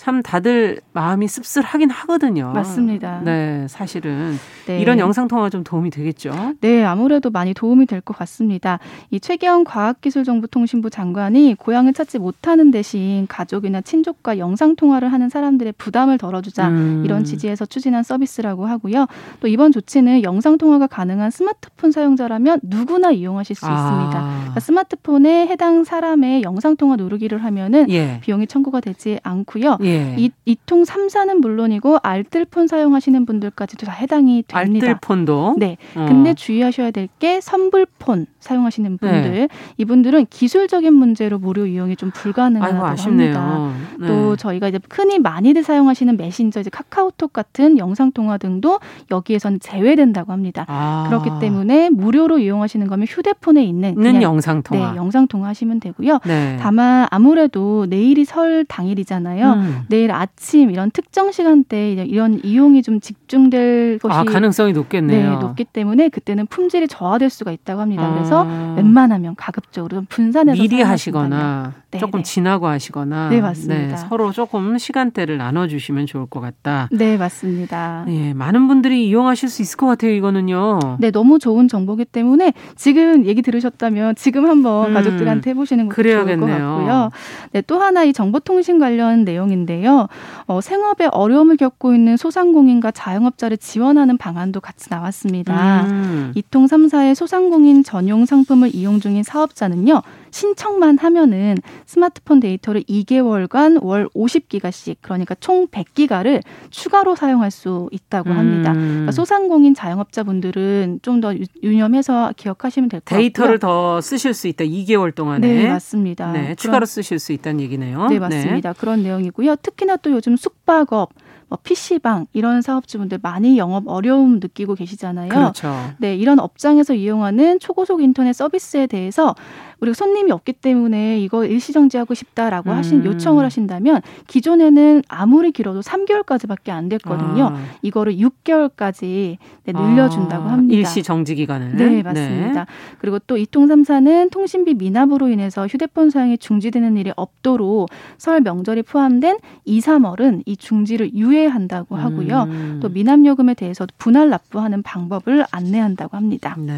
[SPEAKER 2] 참 다들 마음이 씁쓸하긴 하거든요.
[SPEAKER 5] 맞습니다.
[SPEAKER 2] 네, 사실은 네. 이런 영상 통화 좀 도움이 되겠죠.
[SPEAKER 5] 네, 아무래도 많이 도움이 될 것 같습니다. 이 최경 과학기술정보통신부 장관이 고향을 찾지 못하는 대신 가족이나 친족과 영상 통화를 하는 사람들의 부담을 덜어주자 음. 이런 취지에서 추진한 서비스라고 하고요. 또 이번 조치는 영상 통화가 가능한 스마트폰 사용자라면 누구나 이용하실 수 아. 있습니다. 그러니까 스마트폰에 해당 사람의 영상 통화 누르기를 하면은 예. 비용이 청구가 되지 않고요. 예. 예. 이, 이통 3사는 물론이고 알뜰폰 사용하시는 분들까지도 다 해당이 됩니다.
[SPEAKER 2] 알뜰폰도?
[SPEAKER 5] 네. 어. 근데 주의하셔야 될 게 선불폰 사용하시는 분들 네. 이분들은 기술적인 문제로 무료 이용이 좀 불가능하다고 합니다. 네. 또 저희가 이제 흔히 많이들 사용하시는 메신저 이제 카카오톡 같은 영상 통화 등도 여기에선 제외된다고 합니다. 아. 그렇기 때문에 무료로 이용하시는 거면 휴대폰에 있는
[SPEAKER 2] 그냥 영상 통화
[SPEAKER 5] 네, 영상 통화 하시면 되고요. 네. 다만 아무래도 내일이 설 당일이잖아요. 음. 내일 아침 이런 특정 시간대에 이런 이용이 좀 집중될 것이
[SPEAKER 2] 아, 가능성이 높겠네요.
[SPEAKER 5] 네, 높기 때문에 그때는 품질이 저하될 수가 있다고 합니다. 그래서 아. 웬만하면 가급적으로 분산해서
[SPEAKER 2] 미리 하시거나 네, 조금 네. 지나고 하시거나
[SPEAKER 5] 네, 맞습니다. 네,
[SPEAKER 2] 서로 조금 시간대를 나눠 주시면 좋을 것 같다.
[SPEAKER 5] 네, 맞습니다.
[SPEAKER 2] 예, 많은 분들이 이용하실 수 있을 것 같아요, 이거는요.
[SPEAKER 5] 네, 너무 좋은 정보기 때문에 지금 얘기 들으셨다면 지금 한번 음, 가족들한테 해 보시는 것도 그래야겠네요. 좋을 것 같고요. 네, 또 하나 이 정보통신 관련 내용인데 있는데요. 어, 생업에 어려움을 겪고 있는 소상공인과 자영업자를 지원하는 방안도 같이 나왔습니다. 음. 이통 3사의 소상공인 전용 상품을 이용 중인 사업자는요. 신청만 하면은 스마트폰 데이터를 2개월간 월 50기가씩 그러니까 총 100기가를 추가로 사용할 수 있다고 합니다. 음. 그러니까 소상공인 자영업자분들은 좀 더 유념해서 기억하시면 될 것 같고요.
[SPEAKER 2] 데이터를 더 쓰실 수 있다. 2개월 동안에.
[SPEAKER 5] 네, 맞습니다.
[SPEAKER 2] 네, 추가로 쓰실 수 있다는 얘기네요.
[SPEAKER 5] 네, 맞습니다. 네. 그런 내용이고요. 특히나 또 요즘 숙박업 뭐 PC방 이런 사업주분들 많이 영업 어려움 느끼고 계시잖아요.
[SPEAKER 2] 그렇죠.
[SPEAKER 5] 네, 이런 업장에서 이용하는 초고속 인터넷 서비스에 대해서 우리가 손님이 없기 때문에 이거 일시정지하고 싶다라고 음. 하신 요청을 하신다면 기존에는 아무리 길어도 3개월까지밖에 안 됐거든요. 아. 이거를 6개월까지 네, 늘려준다고 아. 합니다.
[SPEAKER 2] 일시정지 기간을.
[SPEAKER 5] 네, 맞습니다. 네. 그리고 또 이통 3사는 통신비 미납으로 인해서 휴대폰 사용이 중지되는 일이 없도록 설 명절이 포함된 2, 3월은 이 중지를 유예한다고 하고요. 음. 또 미납 요금에 대해서도 분할 납부하는 방법을 안내한다고 합니다.
[SPEAKER 2] 네.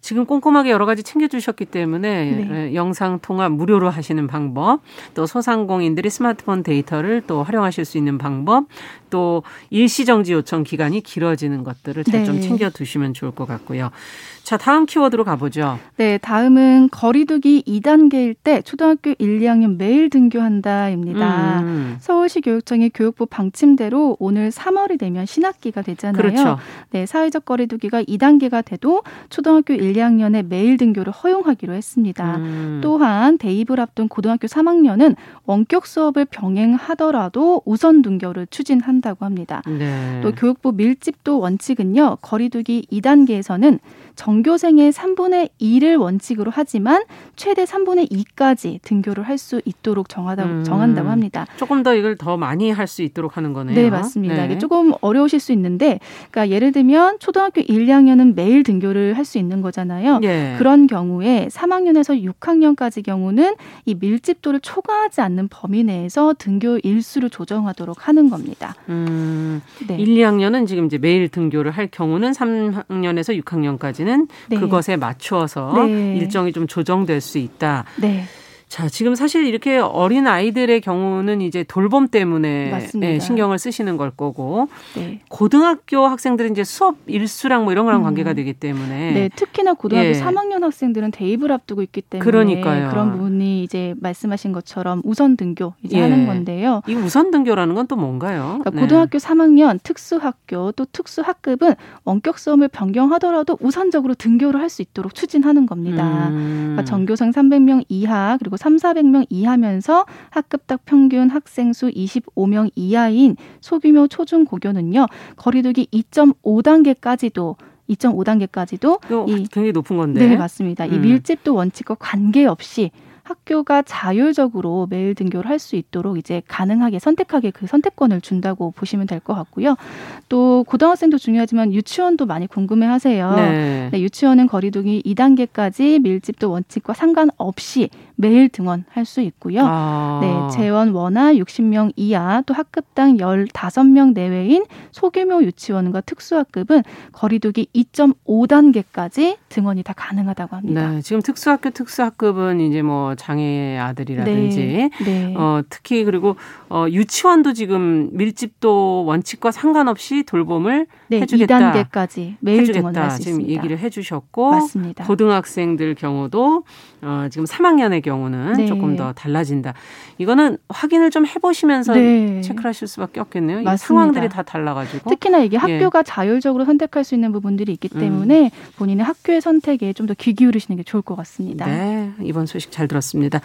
[SPEAKER 2] 지금 꼼꼼하게 여러 가지 챙겨주셨기 때문에 네. 예, 영상 통화 무료로 하시는 방법, 또 소상공인들이 스마트폰 데이터를 또 활용하실 수 있는 방법, 또 일시정지 요청 기간이 길어지는 것들을 잘좀 네. 챙겨 두시면 좋을 것 같고요. 자, 다음 키워드로 가보죠.
[SPEAKER 5] 네, 다음은 거리두기 2단계일 때 초등학교 1, 2학년 매일 등교한다입니다. 음. 서울시 교육청의 교육부 방침대로 오늘 3월이 되면 신학기가 되잖아요.
[SPEAKER 2] 그렇죠.
[SPEAKER 5] 네, 사회적 거리두기가 2단계가 돼도 초등학교 1, 2학년에 매일 등교를 허용하기로 했습니다. 음. 또한 대입을 앞둔 고등학교 3학년은 원격 수업을 병행하더라도 우선 등교를 추진한다 고 합니다. 네. 또 교육부 밀집도 원칙은요. 거리두기 2단계에서는 전교생의 3분의 2를 원칙으로 하지만 최대 3분의 2까지 등교를 할 수 있도록 정하다고 음, 정한다고 합니다.
[SPEAKER 2] 조금 더 이걸 더 많이 할 수 있도록 하는 거네요.
[SPEAKER 5] 네, 맞습니다. 네. 이게 조금 어려우실 수 있는데 그러니까 예를 들면 초등학교 1, 2학년은 매일 등교를 할 수 있는 거잖아요. 네. 그런 경우에 3학년에서 6학년까지 경우는 이 밀집도를 초과하지 않는 범위 내에서 등교 일수를 조정하도록 하는 겁니다.
[SPEAKER 2] 음, 네. 1, 2학년은 지금 이제 매일 등교를 할 경우는 3학년에서 6학년까지는 네. 그것에 맞추어서 네. 일정이 좀 조정될 수 있다.
[SPEAKER 5] 네.
[SPEAKER 2] 자, 지금 사실 이렇게 어린 아이들의 경우는 이제 돌봄 때문에 네, 신경을 쓰시는 걸 거고 네. 고등학교 학생들은 이제 수업 일수랑 뭐 이런 거랑 음. 관계가 되기 때문에
[SPEAKER 5] 네, 특히나 고등학교 예. 3학년 학생들은 대입을 앞두고 있기 때문에 그러니까요. 그런 부분이 이제 말씀하신 것처럼 우선 등교 이제 예. 하는 건데요.
[SPEAKER 2] 이 우선 등교라는 건 또 뭔가요?
[SPEAKER 5] 그러니까 네. 고등학교 3학년 특수학교 또 특수학급은 원격 수업을 변경하더라도 우선적으로 등교를 할 수 있도록 추진하는 겁니다. 음. 그러니까 전교생 300명 이하 그리고 3, 400명 이하면서 학급당 평균 학생 수 25명 이하인 소규모 초중 고교는요. 거리두기 2.5단계까지도 2.5단계까지도
[SPEAKER 2] 이 굉장히 높은 건데.
[SPEAKER 5] 네, 맞습니다. 음. 이 밀집도 원칙과 관계없이 학교가 자율적으로 매일 등교를 할 수 있도록 이제 가능하게 선택하게 그 선택권을 준다고 보시면 될 것 같고요. 또 고등학생도 중요하지만 유치원도 많이 궁금해하세요. 네. 네, 유치원은 거리두기 2단계까지 밀집도 원칙과 상관없이 매일 등원할 수 있고요. 아. 네, 재원 원화 60명 이하 또 학급당 15명 내외인 소규모 유치원과 특수학급은 거리두기 2.5단계까지 등원이 다 가능하다고 합니다.
[SPEAKER 2] 네, 지금 특수학교 특수학급은 이제 뭐 장애 아들이라든지 네. 네. 어, 특히 그리고 어, 유치원도 지금 밀집도 원칙과 상관없이 돌봄을 네, 해주겠다.
[SPEAKER 5] 2단계까지 매일 해주겠다.
[SPEAKER 2] 지금
[SPEAKER 5] 있습니다.
[SPEAKER 2] 얘기를 해주셨고
[SPEAKER 5] 맞습니다.
[SPEAKER 2] 고등학생들 경우도 어, 지금 3학년의 경우는 네. 조금 더 달라진다. 이거는 확인을 좀 해보시면서 네. 체크를 하실 수밖에 없겠네요. 이 상황들이 다 달라가지고
[SPEAKER 5] 특히나 이게 예. 학교가 예. 자율적으로 선택할 수 있는 부분들이 있기 때문에 음. 본인의 학교의 선택에 좀 더 귀 기울이시는 게 좋을 것 같습니다.
[SPEAKER 2] 네, 이번 소식 잘 들었습니다.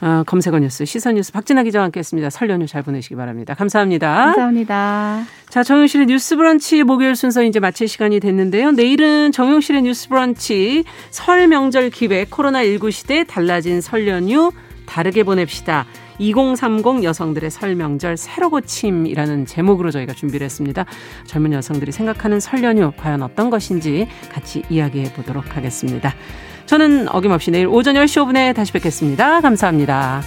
[SPEAKER 2] 어, 검색어 뉴스 시선 뉴스 박진아 기자와 함께했습니다. 설 연휴 잘 보내시기 바랍니다. 감사합니다.
[SPEAKER 5] 감사합니다.
[SPEAKER 2] 자, 정용실의 뉴스 브런치 목 요일 순서 이제 마칠 시간이 됐는데요. 내일은 정용실의 뉴스 브런치 설 명절 기획 코로나19 시대 달라진 설 연휴 다르게 보냅시다. 2030 여성들의 설 명절 새로 고침이라는 제목으로 저희가 준비를 했습니다. 젊은 여성들이 생각하는 설 연휴 과연 어떤 것인지 같이 이야기해 보도록 하겠습니다. 저는 어김없이 내일 오전 10시 5분에 다시 뵙겠습니다. 감사합니다.